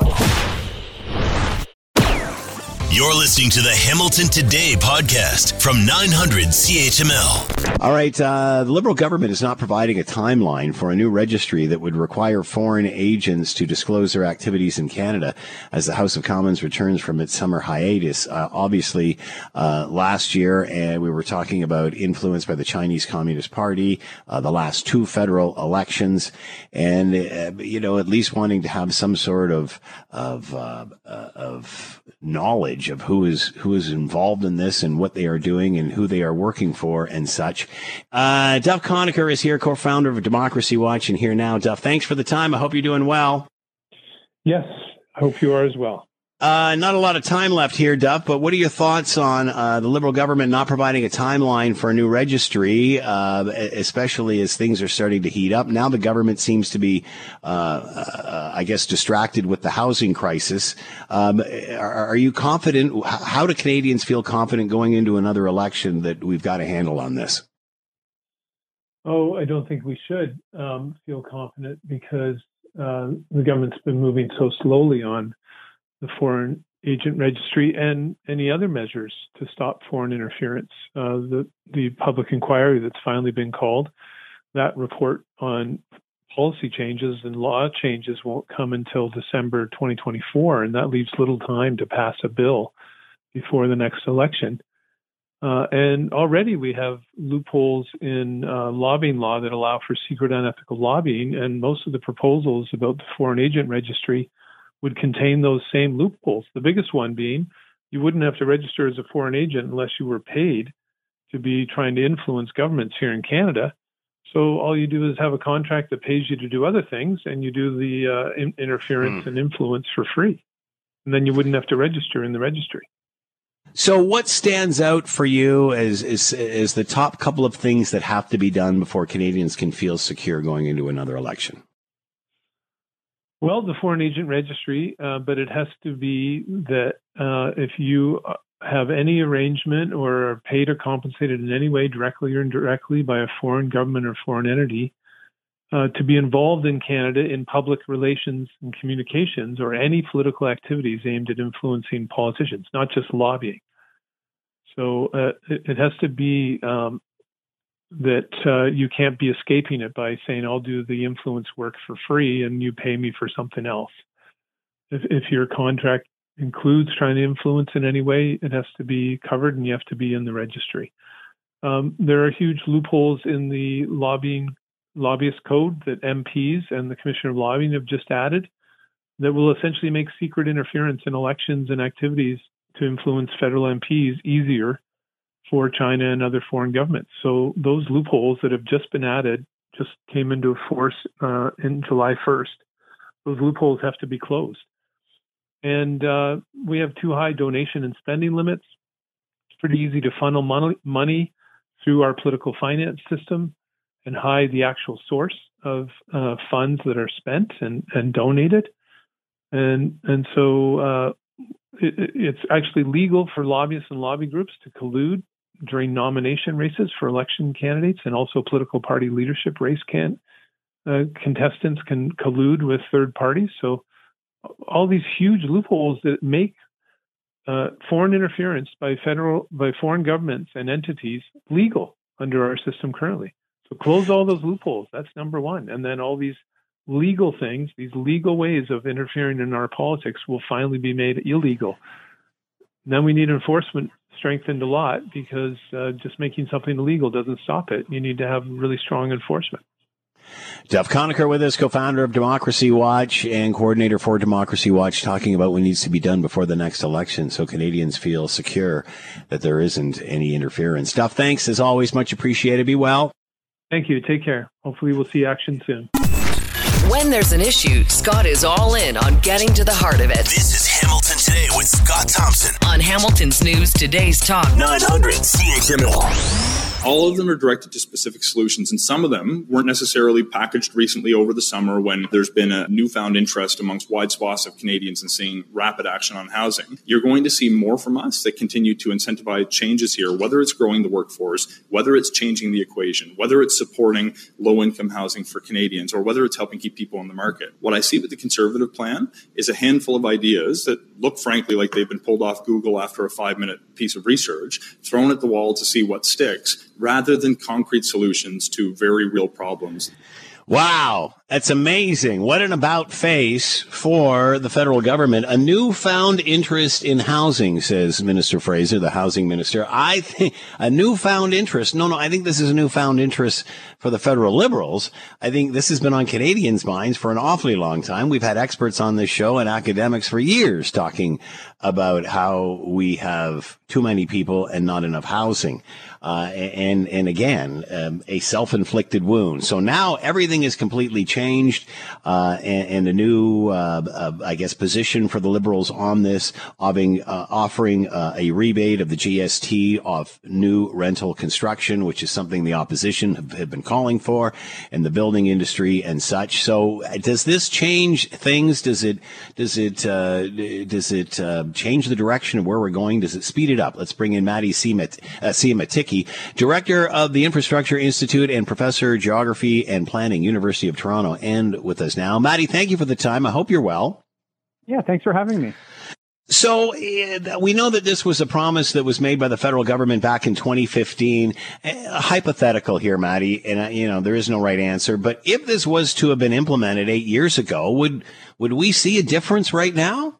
You're listening to the Hamilton Today podcast from 900 CHML. All right. Uh, the Liberal government is not providing a timeline for a new registry that would require foreign agents to disclose their activities in Canada as the House of Commons returns from its summer hiatus. Uh, obviously, uh, last year, and we were talking about influence by the Chinese Communist Party, uh, the last two federal elections, and, uh, you know, at least wanting to have some sort of, of, uh, of knowledge of who is who is involved in this and what they are doing and who they are working for and such. Uh, Duff Conacher is here, co-founder of Democracy Watch, and here now. Duff, thanks for the time. I hope you're doing well. Yes, I hope you are as well. Uh, not a lot of time left here, Duff, but what are your thoughts on uh, the Liberal government not providing a timeline for a new registry, uh, especially as things are starting to heat up? Now the government seems to be, uh, uh, I guess, distracted with the housing crisis. Um, are, are, you confident? How do Canadians feel confident going into another election that we've got a handle on this? Oh, I don't think we should um, feel confident because uh, the government's been moving so slowly on the foreign agent registry and any other measures to stop foreign interference. Uh, the the public inquiry that's finally been called, that report on policy changes and law changes won't come until December 2024, and that leaves little time to pass a bill before the next election. Uh, and already we have loopholes in uh, lobbying law that allow for secret unethical lobbying, and most of the proposals about the foreign agent registry would contain those same loopholes. The biggest one being you wouldn't have to register as a foreign agent unless you were paid to be trying to influence governments here in Canada. So all you do is have a contract that pays you to do other things, and you do the uh, in- interference mm. and influence for free, and then you wouldn't have to register in the registry. So, what stands out for you as, as as the top couple of things that have to be done before Canadians can feel secure going into another election? Well, the foreign agent registry, uh, but it has to be that uh, if you uh, have any arrangement or are paid or compensated in any way, directly or indirectly, by a foreign government or foreign entity, uh, to be involved in Canada in public relations and communications or any political activities aimed at influencing politicians, not just lobbying. So uh, it, it, has to be um, that uh, you can't be escaping it by saying I'll do the influence work for free and you pay me for something else. If, if your contract includes trying to influence in any way, it has to be covered and you have to be in the registry. Um, there are huge loopholes in the lobbying lobbyist code that MPs and the Commissioner of Lobbying have just added that will essentially make secret interference in elections and activities to influence federal MPs easier for China and other foreign governments. So those loopholes that have just been added just came into force uh, in July 1st. Those loopholes have to be closed. And uh, we have too high donation and spending limits. It's pretty easy to funnel money, money through our political finance system and hide the actual source of uh, funds that are spent and, and donated. And and so uh, it, it's actually legal for lobbyists and lobby groups to collude during nomination races for election candidates and also political party leadership race can uh, contestants can collude with third parties. So all these huge loopholes that make uh, foreign interference by federal by foreign governments and entities legal under our system currently. So close all those loopholes. That's number one. And then all these legal things, these legal ways of interfering in our politics will finally be made illegal. then we need enforcement strengthened a lot because uh, just making something illegal doesn't stop it. You need to have really strong enforcement. Jeff Conacher with us, co-founder of Democracy Watch and coordinator for Democracy Watch, talking about what needs to be done before the next election so Canadians feel secure that there isn't any interference. Duff, thanks as always. Much appreciated. Be well. Thank you. Take care. Hopefully we'll see action soon. When there's an issue, Scott is all in on getting to the heart of it. This is Hamilton Today with Scott Thompson on Hamilton's News Today's Talk 900 CHML. All of them are directed to specific solutions, and some of them weren't necessarily packaged recently over the summer when there's been a newfound interest amongst wide swaths of Canadians in seeing rapid action on housing. You're going to see more from us that continue to incentivize changes here, whether it's growing the workforce, whether it's changing the equation, whether it's supporting low income housing for Canadians, or whether it's helping keep people on the market. What I see with the Conservative plan is a handful of ideas that look, frankly, like they've been pulled off Google after a five minute piece of research, thrown at the wall to see what sticks, rather than concrete solutions to very real problems. Wow, that's amazing. What an about face for the federal government. A newfound interest in housing, says Minister Fraser, the housing minister. I think a newfound interest. No, no, I think this is a newfound interest for the federal liberals. I think this has been on Canadians' minds for an awfully long time. We've had experts on this show and academics for years talking about how we have too many people and not enough housing. Uh, and and again, um, a self-inflicted wound. So now everything is completely changed, uh, and, and, a new, uh, uh I guess, position for the Liberals on this, offering uh, offering uh, a rebate of the GST of new rental construction, which is something the opposition have, have been calling for, and the building industry and such. So does this change things? Does it does it does it change the direction of where we're going? Does it speed it up? Let's bring in Matti Seamat, uh, director of the Infrastructure Institute and professor of geography and planning, University of Toronto, and with us now. Matti, thank you for the time. I hope you're well. Yeah, thanks for having me. So uh, we know that this was a promise that was made by the federal government back in 2015. Uh, hypothetical here, Matti, and uh, you know there is no right answer. But if this was to have been implemented eight years ago, would would we see a difference right now?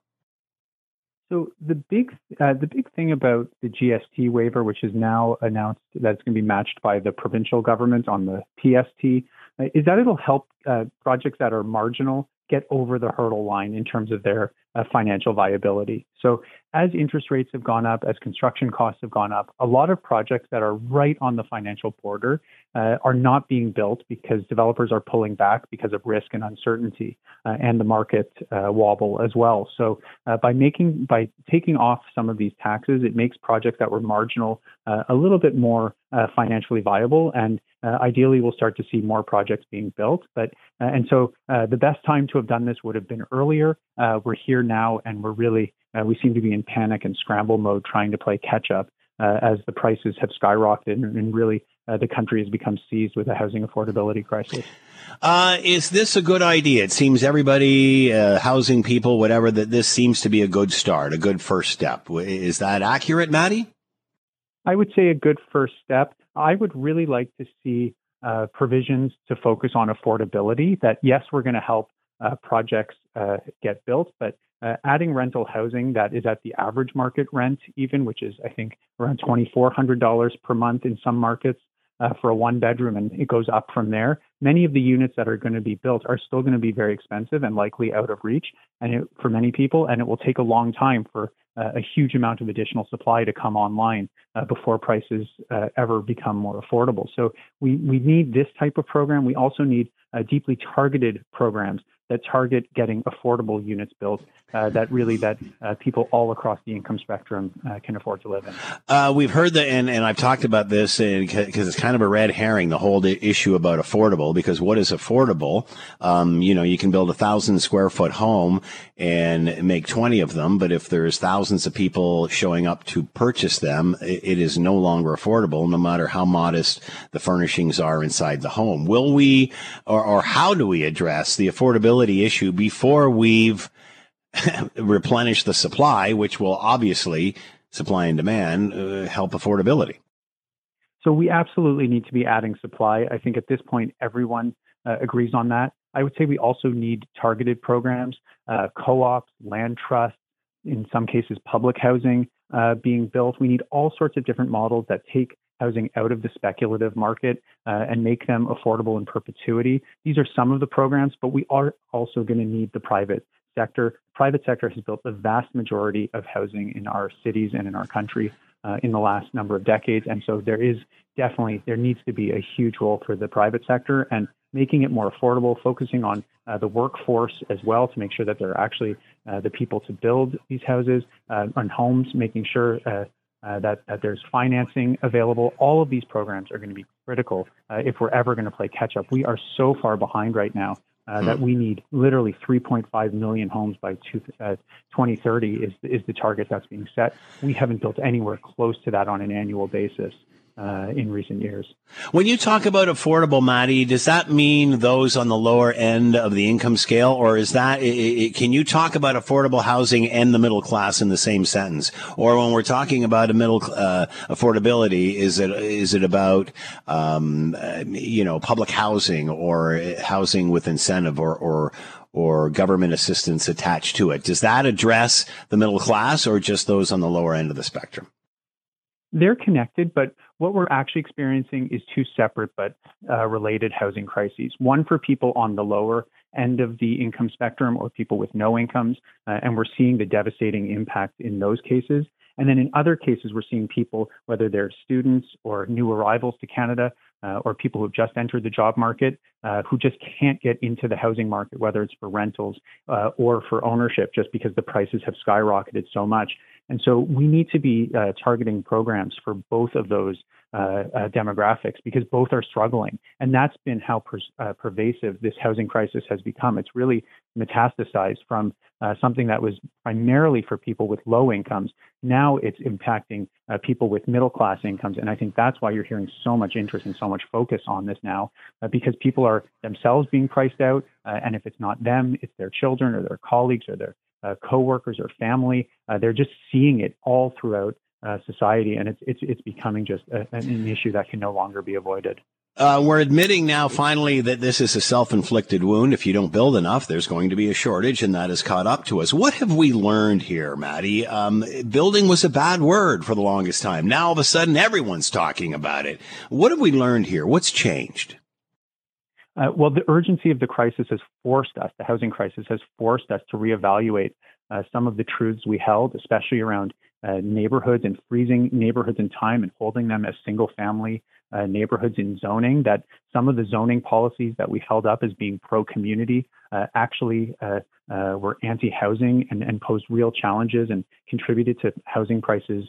So the big uh, the big thing about the GST waiver, which is now announced that it's going to be matched by the provincial government on the PST, uh, is that it'll help uh, projects that are marginal get over the hurdle line in terms of their uh, financial viability. So as interest rates have gone up, as construction costs have gone up, a lot of projects that are right on the financial border uh, are not being built because developers are pulling back because of risk and uncertainty uh, and the market uh, wobble as well. So uh, by making by taking off some of these taxes, it makes projects that were marginal uh, a little bit more financially viable and ideally we'll start to see more projects being built but and so the best time to have done this would have been earlier we're here now and we're really uh, we seem to be in panic and scramble mode trying to play catch up uh, as the prices have skyrocketed and, really uh, the country has become seized with a housing affordability crisis. Uh, is this a good idea? It seems everybody, uh, housing people, whatever, that this seems to be a good start, a good first step. Is that accurate, Matti? I would say a good first step. I would really like to see uh, provisions to focus on affordability. That yes, we're going to help uh, projects uh, get built, but uh, adding rental housing that is at the average market rent, even, which is, I think, around $2,400 per month in some markets uh, for a one bedroom, and it goes up from there. Many of the units that are going to be built are still going to be very expensive and likely out of reach and it, for many people, and it will take a long time for a huge amount of additional supply to come online uh, before prices uh, ever become more affordable. So we, we need this type of program. We also need uh, deeply targeted programs that target getting affordable units built uh, that really that uh, people all across the income spectrum uh, can afford to live in. Uh, we've heard that, and, and I've talked about this because it's kind of a red herring, the whole issue about affordable. Because what is affordable? Um, you know, you can build a thousand square foot home and make twenty of them, but if there's thousands of people showing up to purchase them, it, it is no longer affordable, no matter how modest the furnishings are inside the home. Will we, or, or how do we address the affordability issue before we've replenish the supply, which will obviously supply and demand uh, help affordability. So we absolutely need to be adding supply. I think at this point everyone uh, agrees on that. I would say we also need targeted programs, uh, co-ops, land trusts, in some cases public housing uh, being built. We need all sorts of different models that take housing out of the speculative market uh, and make them affordable in perpetuity. These are some of the programs, but we are also going to need the private sector. Private sector has built the vast majority of housing in our cities and in our country uh, in the last number of decades. And so there is definitely, there needs to be a huge role for the private sector and making it more affordable, focusing on uh, the workforce as well to make sure that there are actually uh, the people to build these houses uh, and homes, making sure uh, uh, that, that there's financing available. All of these programs are going to be critical uh, if we're ever going to play catch up. We are so far behind right now uh, that we need literally 3.5 million homes by two, uh, 2030 is, is the target that's being set. We haven't built anywhere close to that on an annual basis uh, in recent years. When you talk about affordable, Matti, does that mean those on the lower end of the income scale, or is that? It, can you talk about affordable housing and the middle class in the same sentence? Or when we're talking about a middle uh, affordability, is it is it about um, you know public housing or housing with incentive or or or government assistance attached to it? Does that address the middle class or just those on the lower end of the spectrum? They're connected, but what we're actually experiencing is two separate but uh, related housing crises. One for people on the lower end of the income spectrum or people with no incomes, uh, and we're seeing the devastating impact in those cases. And then in other cases, we're seeing people, whether they're students or new arrivals to Canada, uh, or people who've just entered the job market, uh, who just can't get into the housing market, whether it's for rentals uh, or for ownership, just because the prices have skyrocketed so much. And so we need to be uh, targeting programs for both of those uh, uh, demographics because both are struggling. And that's been how per, uh, pervasive this housing crisis has become. It's really metastasized from uh, something that was primarily for people with low incomes. Now it's impacting uh, people with middle class incomes. And I think that's why you're hearing so much interest and so much focus on this now because people are themselves being priced out. and if it's not them, it's their children or their colleagues or their uh, coworkers or family. Uh, they're just seeing it all throughout uh, society, and it's it's it's becoming just a, an issue that can no longer be avoided. Uh, we're admitting now finally that this is a self-inflicted wound. If you don't build enough, there's going to be a shortage, and that has caught up to us. What have we learned here, Matti? Um, building was a bad word for the longest time. Now all of a sudden, everyone's talking about it. What have we learned here? What's changed? Uh, well, the urgency of the crisis has forced us, the housing crisis has forced us to reevaluate uh, some of the truths we held, especially around uh, neighborhoods and freezing neighborhoods in time and holding them as single family uh, neighborhoods in zoning. That some of the zoning policies that we held up as being pro community uh, actually uh, were anti housing and, and, posed real challenges and contributed to housing prices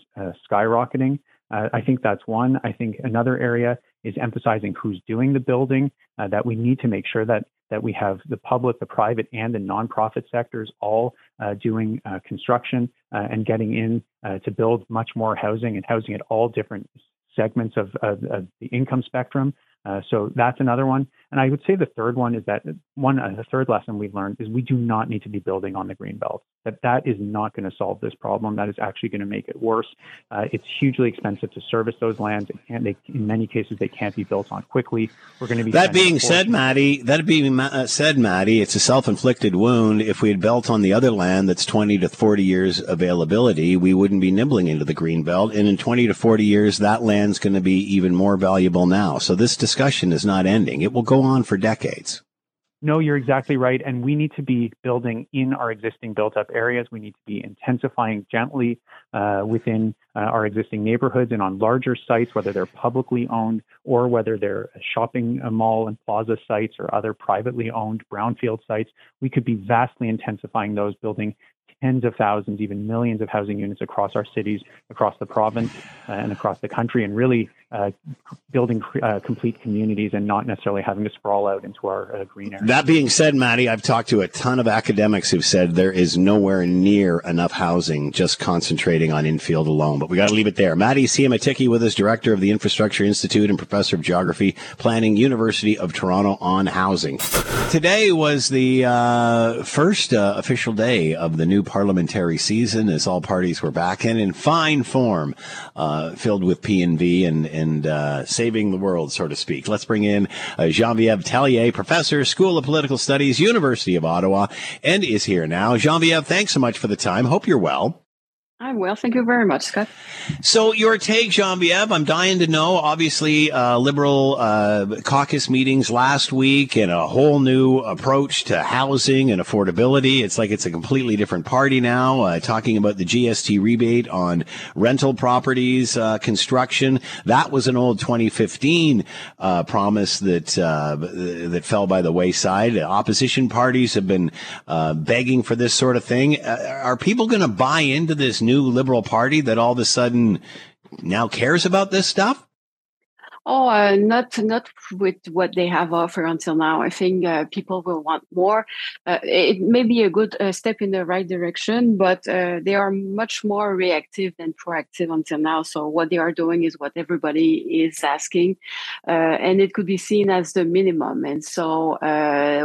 skyrocketing. I think that's one. I think another area is emphasizing who's doing the building, uh, that we need to make sure that that we have the public, the private, and the nonprofit sectors all uh, doing uh, construction uh, and getting in uh, to build much more housing and housing at all different segments of, of, of the income spectrum. Uh, so that's another one. And I would say the third one is that one, uh, the third lesson we've learned is we do not need to be building on the green belt. That that is not going to solve this problem. That is actually going to make it worse. Uh, it's hugely expensive to service those lands, and they, in many cases they can't be built on quickly. We're going to be that being said, Matti. That being uh, said, Matti, it's a self-inflicted wound. If we had built on the other land that's 20 to 40 years availability, we wouldn't be nibbling into the green belt. And in 20 to 40 years, that land's going to be even more valuable now. So this discussion is not ending. It will go on for decades. No, you're exactly right. And we need to be building in our existing built up areas. We need to be intensifying gently uh, within uh, our existing neighborhoods and on larger sites, whether they're publicly owned or whether they're shopping mall and plaza sites or other privately owned brownfield sites. We could be vastly intensifying those, building tens of thousands, even millions of housing units across our cities, across the province, uh, and across the country, and really uh, building uh, complete communities and not necessarily having to sprawl out into our uh, green areas. That being said, Matti, I've talked to a ton of academics who've said there is nowhere near enough housing just concentrating on infill alone. But we got to leave it there. Matti Siemiatycki with us, director of the Infrastructure Institute and professor of geography, planning University of Toronto on housing. Today was the uh, first uh, official day of the new parliamentary season, as all parties were back in in fine form, filled with P and V and and uh, saving the world, so to speak. Let's bring in uh, Genevieve Tellier, professor, School of Political Studies, University of Ottawa, and is here now. Genevieve, thanks so much for the time. Hope you're well. I'm well. Thank you very much, Scott. So, your take, Genevieve, I'm dying to know. Obviously, uh, Liberal uh, caucus meetings last week and a whole new approach to housing and affordability. It's like it's a completely different party now, uh, talking about the GST rebate on rental properties uh, construction. That was an old 2015 uh, promise that, uh, that fell by the wayside. Opposition parties have been begging for this sort of thing. are people going to buy into this? New Liberal Party that all of a sudden now cares about this stuff? Oh, uh, not not with what they have offered until now. I think uh, people will want more. Uh, it may be a good uh, step in the right direction, but uh, they are much more reactive than proactive until now. So what they are doing is what everybody is asking, uh, and it could be seen as the minimum. And so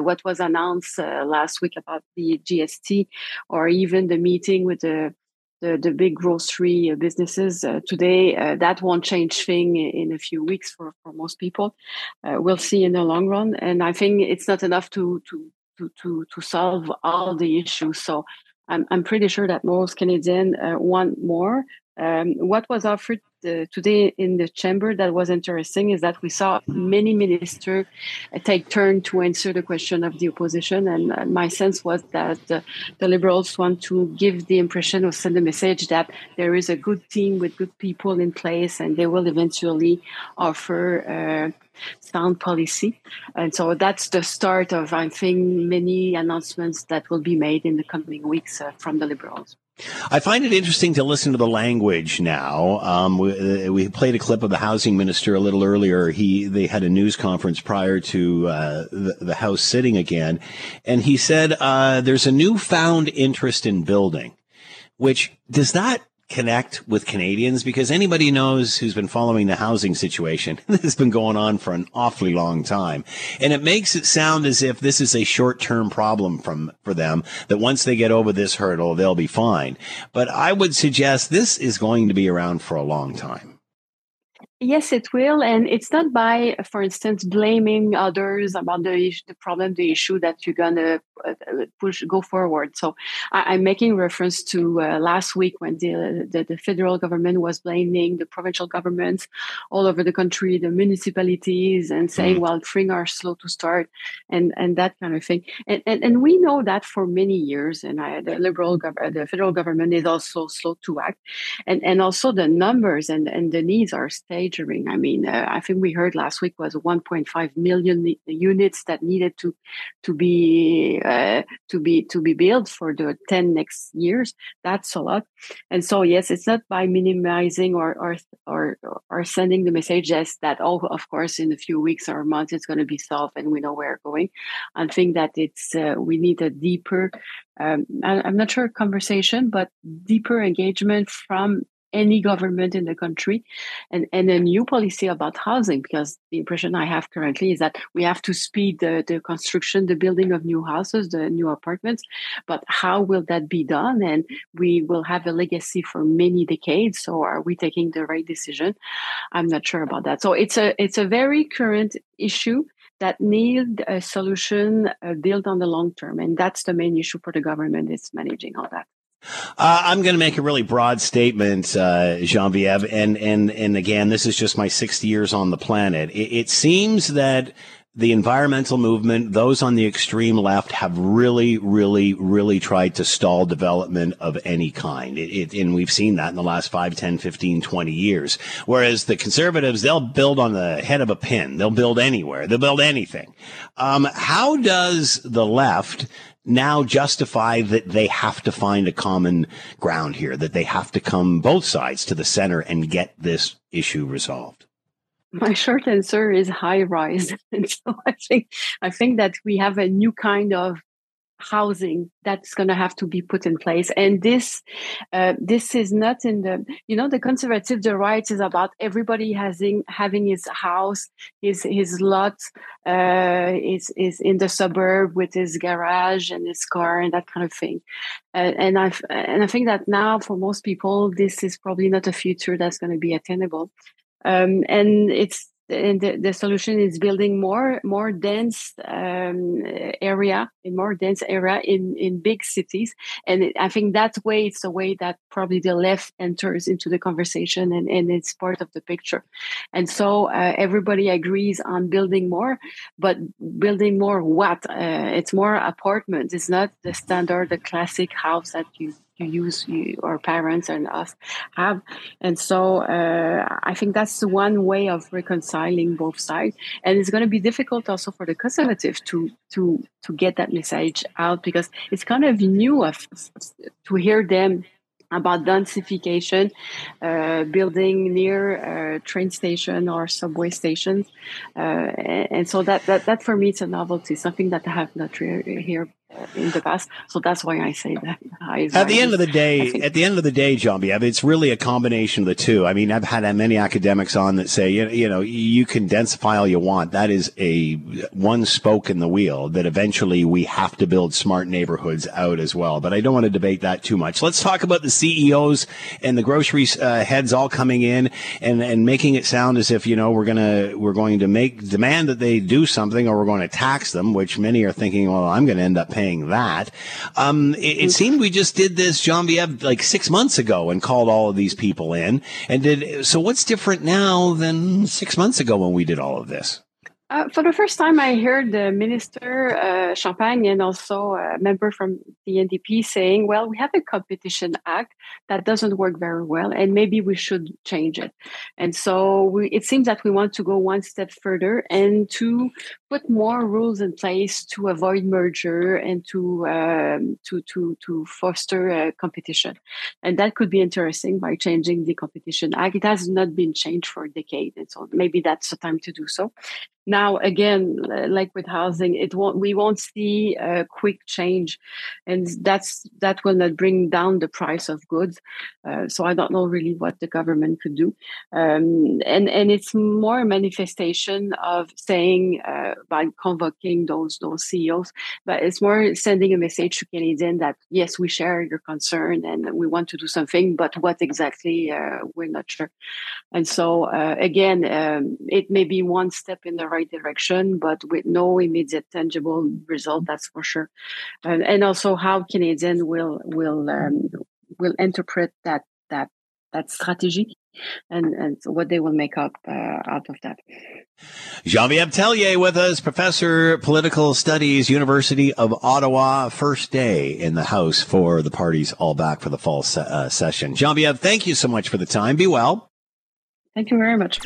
what was announced last week about the GST, or even the meeting with the the, the big grocery businesses uh, today, uh, that won't change thing in a few weeks for, for most people. Uh, we'll see in the long run. And I think it's not enough to, to, to, to, to solve all the issues. So I'm, I'm pretty sure that most Canadians uh, want more. Um, what was offered uh, today in the chamber that was interesting is that we saw many ministers uh, take turn to answer the question of the opposition, and uh, my sense was that the liberals want to give the impression or send a message that there is a good team with good people in place, and they will eventually offer uh, sound policy. And so that's the start of, I think, many announcements that will be made in the coming weeks uh, from the Liberals. I find it interesting to listen to the language now. Um, we, uh, we, played a clip of the housing minister a little earlier. He they had a news conference prior to uh, the, the, House sitting again, and he said uh, there's a newfound interest in building. Which does that connect with Canadians because anybody knows who's been following the housing situation. this has been going on for an awfully long time. And it makes it sound as if this is a short term problem from, for them, that once they get over this hurdle, they'll be fine. But I would suggest this is going to be around for a long time. Yes, it will, and it's not by, for instance, blaming others about the the problem, the issue that you're gonna uh, push go forward. So I, am making reference to uh, last week when the, the, the federal government was blaming the provincial governments all over the country, the municipalities, and saying, mm-hmm. "Well, things are slow to start," and and that kind of thing. And and, and we know that for many years, and I, the liberal government, the federal government is also slow to act, and and also the numbers and and the needs are staggering. I mean, uh, I think we heard last week was 1.5 million units that needed to to be uh, to be to be built for the 10 next years. That's a lot. And so, yes, it's not by minimizing or or or, or sending the message as that oh, of course, in a few weeks or months it's going to be solved and we know where we're going. I think that it's uh, we need a deeper um, I, am not sure conversation, but deeper engagement from any government in the country and, and a new policy about housing because the impression i have currently is that we have to speed the, the construction the building of new houses the new apartments but how will that be done? And we will have a legacy for many decades so are we taking the right decision? I'm not sure about that. So it's a it's a very current issue that need a solution uh, built on the long term and that's the main issue for the government is managing all that uh, I'm going to make a really broad statement, uh, Genevieve, and and and again, this is just my 60 years on the planet. It, it, seems that the environmental movement, those on the extreme left, have really, really, really tried to stall development of any kind. It, it, and we've seen that in the last 5, 10, 15, 20 years. Whereas the conservatives, they'll build on the head of a pin. They'll build anywhere. They'll build anything. Um, how does the left now justify that they have to find a common ground here, that they have to come both sides to the center and get this issue resolved? My short answer is high rise. And so I think I think that we have a new kind of housing that's going to have to be put in place. And this uh, this is not in the you know the conservative the right is about everybody having having his house his his lot uh, is is in the suburb with his garage and his car and that kind of thing. Uh, and i and i think that now for most people this is probably not a future that's going to be attainable. Um, and it's and the, the solution is building more more dense um, area in more dense area in in big cities. And i think that way it's the way that probably the left enters into the conversation and, and it's part of the picture. And so uh, everybody agrees on building more but building more what? Uh, it's more apartments. It's not the standard the classic house that you use you, our parents and us have. And so uh, i think that's one way of reconciling both sides. And it's going to be difficult also for the conservative to to to get that message out because it's kind of new of, to hear them about densification, uh, building near uh, train station or subway stations, uh, and, and, so that, that that for me it's a novelty, something that I have not re- here in the past. So that's why I say that. At the end of the day, at the end of the day, John it's really a combination of the two. I mean, I've had many academics on that say, you know, you know, you can densify all you want. That is a one spoke in the wheel that eventually we have to build smart neighborhoods out as well. But I don't want to debate that too much. Let's talk about the CEOs and the grocery uh, heads all coming in and, and making it sound as if, you know, we're going to, we're going to make demand that they do something or we're going to tax them, which many are thinking, well, I'm going to end up paying paying that. Um, it, it, seemed we just did this, Genevieve, like six months ago and called all of these people in and did. So what's different now than six months ago when we did all of this? Uh, for the first time, I heard the minister uh, Champagne and also a member from the NDP saying, "Well, we have a competition act that doesn't work very well, and maybe we should change it." And so we, it seems that we want to go one step further and to put more rules in place to avoid merger and to um, to to to foster uh, competition. And that could be interesting by changing the competition act. It has not been changed for a decade, and so maybe that's the time to do so now again like with housing it won't we won't see a quick change. And that's that will not bring down the price of goods. Uh, so i don't know really what the government could do. Um, and and it's more a manifestation of saying uh, by convoking those those ceos but it's more sending a message to canadians that yes we share your concern and we want to do something but what exactly uh, we're not sure. And so uh, again um, it may be one step in the right direction, but with no immediate tangible result. That's for sure. And, and also how Canadians will will um, will interpret that that that strategy and and what they will make up uh, out of that. Genevieve Tellier with us, professor political studies, University of Ottawa. First day in the House for the parties all back for the fall se- uh, session. Genevieve, thank you so much for the time. Be well. Thank you very much.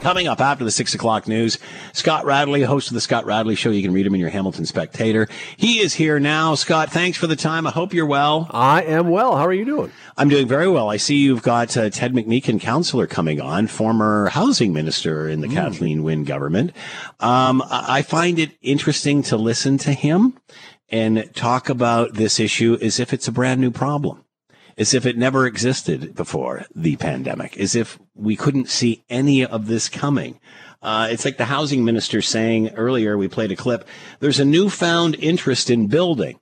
Coming up after the six o'clock news, Scott Radley, host of the Scott Radley Show. You can read him in your Hamilton Spectator. He is here now. Scott, thanks for the time. I hope you're well. I am well. How are you doing? I'm doing very well. I see you've got uh, Ted McMeekin, counselor, coming on, former housing minister in the mm. Kathleen Wynne government. Um, I find it interesting to listen to him and talk about this issue as if it's a brand new problem as if it never existed before the pandemic, as if we couldn't see any of this coming. Uh, it's like the housing minister saying earlier, we played a clip, there's a newfound interest in building.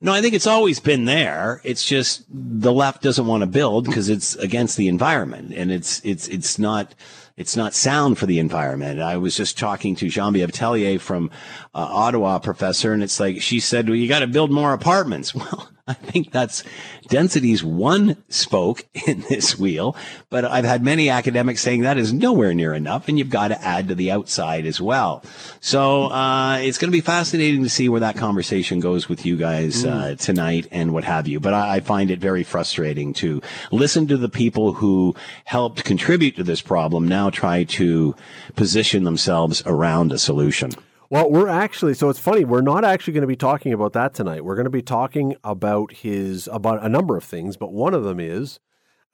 No, I think it's always been there. It's just the left doesn't want to build because it's against the environment and it's, it's, it's not, it's not sound for the environment. I was just talking to Tellier from uh, Ottawa professor and it's like, she said, well, you got to build more apartments. Well, I think that's density's one spoke in this wheel, but I've had many academics saying that is nowhere near enough, and you've got to add to the outside as well. So uh, it's going to be fascinating to see where that conversation goes with you guys uh, mm. tonight and what have you. But I, I find it very frustrating to listen to the people who helped contribute to this problem now try to position themselves around a solution. Well, we're actually so it's funny. We're not actually going to be talking about that tonight. We're going to be talking about his about a number of things, but one of them is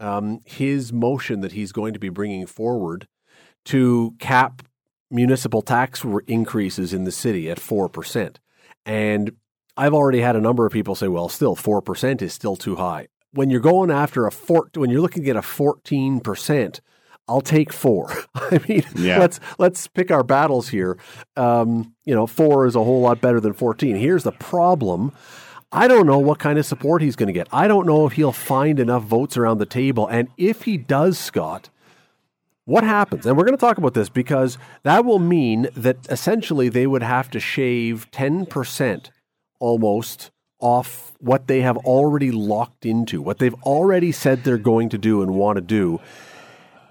um, his motion that he's going to be bringing forward to cap municipal tax increases in the city at four percent. And I've already had a number of people say, "Well, still four percent is still too high." When you're going after a four, when you're looking at a fourteen percent I'll take four. I mean, yeah. let's let's pick our battles here. Um, you know, four is a whole lot better than fourteen. Here's the problem. I don't know what kind of support he's going to get. I don't know if he'll find enough votes around the table. And if he does, Scott, what happens? And we're going to talk about this because that will mean that essentially they would have to shave 10% almost off what they have already locked into, what they've already said they're going to do and want to do.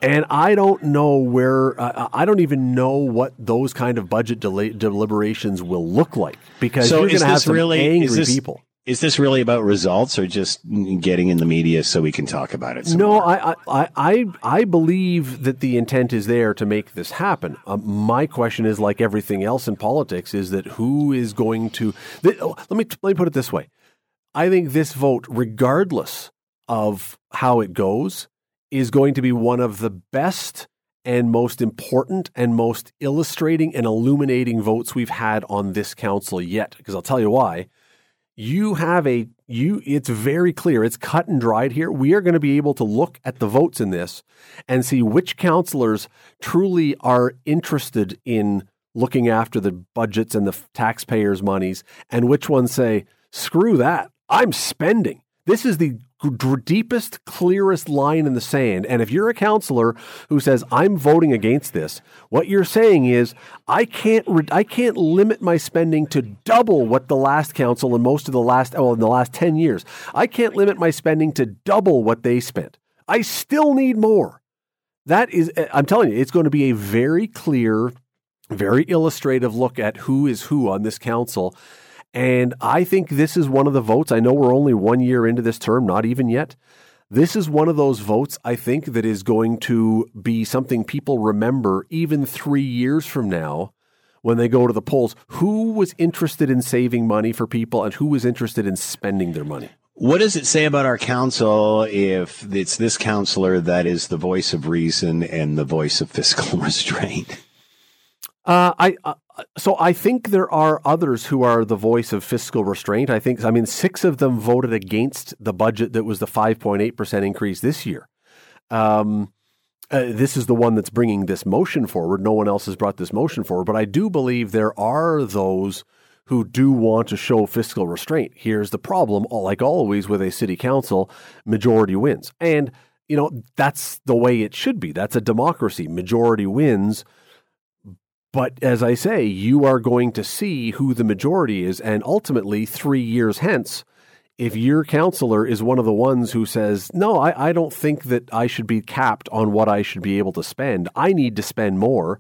And I don't know where, uh, I don't even know what those kind of budget deliberations will look like because so you're going to have some really, angry this, people. Is this really about results or just getting in the media so we can talk about it? No, I, I, I, I believe that the intent is there to make this happen. Uh, my question is, like everything else in politics, is that who is going to? Th- oh, let me let me put it this way: I think this vote, regardless of how it goes is going to be one of the best and most important and most illustrating and illuminating votes we've had on this council yet. Because I'll tell you why. You have a you it's very clear, it's cut and dried here. We are going to be able to look at the votes in this and see which councillors truly are interested in looking after the budgets and the taxpayers' monies and which ones say, screw that. I'm spending. This is the deepest, clearest line in the sand. And if you're a counselor who says I'm voting against this, what you're saying is I can't re- I can't limit my spending to double what the last council and most of the last well in the last 10 years. I can't limit my spending to double what they spent. I still need more. That is eh, I'm telling you it's going to be a very clear very illustrative look at who is who on this council and I think this is one of the votes. I know we're only one year into this term, not even yet. This is one of those votes, I think, that is going to be something people remember even three years from now when they go to the polls. Who was interested in saving money for people and who was interested in spending their money? What does it say about our council if it's this counselor that is the voice of reason and the voice of fiscal restraint? Uh, I uh, so I think there are others who are the voice of fiscal restraint. I think I mean six of them voted against the budget that was the 5.8 percent increase this year. Um, uh, this is the one that's bringing this motion forward. No one else has brought this motion forward, but I do believe there are those who do want to show fiscal restraint. Here's the problem: like always with a city council, majority wins, and you know that's the way it should be. That's a democracy. Majority wins but as I say, you are going to see who the majority is. And ultimately, three years hence, if your counselor is one of the ones who says, No, I, I don't think that I should be capped on what I should be able to spend, I need to spend more.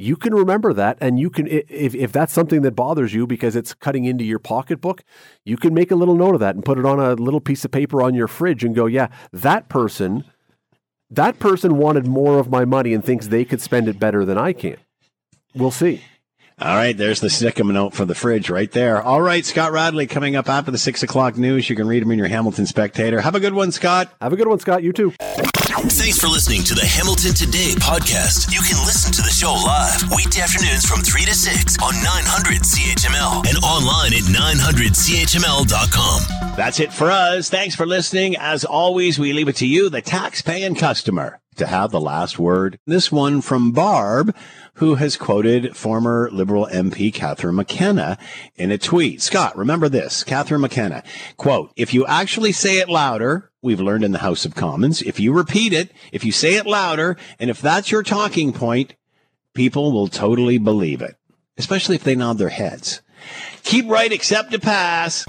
You can remember that, and you can, if, if that's something that bothers you because it's cutting into your pocketbook, you can make a little note of that and put it on a little piece of paper on your fridge and go, Yeah, that person, that person wanted more of my money and thinks they could spend it better than I can. We'll see. All right, there's the stick him note for the fridge right there. All right, Scott Radley coming up after the six o'clock news. You can read him in your Hamilton Spectator. Have a good one, Scott. Have a good one, Scott. You too. Thanks for listening to the Hamilton Today podcast. You can listen to the show live weekday afternoons from 3 to 6 on 900 CHML and online at 900CHML.com. That's it for us. Thanks for listening. As always, we leave it to you, the tax-paying customer, to have the last word. This one from Barb who has quoted former Liberal MP Catherine McKenna in a tweet. Scott, remember this. Catherine McKenna, quote, if you actually say it louder, we've learned in the House of Commons, if you repeat it, if you say it louder, and if that's your talking point, people will totally believe it, especially if they nod their heads. Keep right except to pass.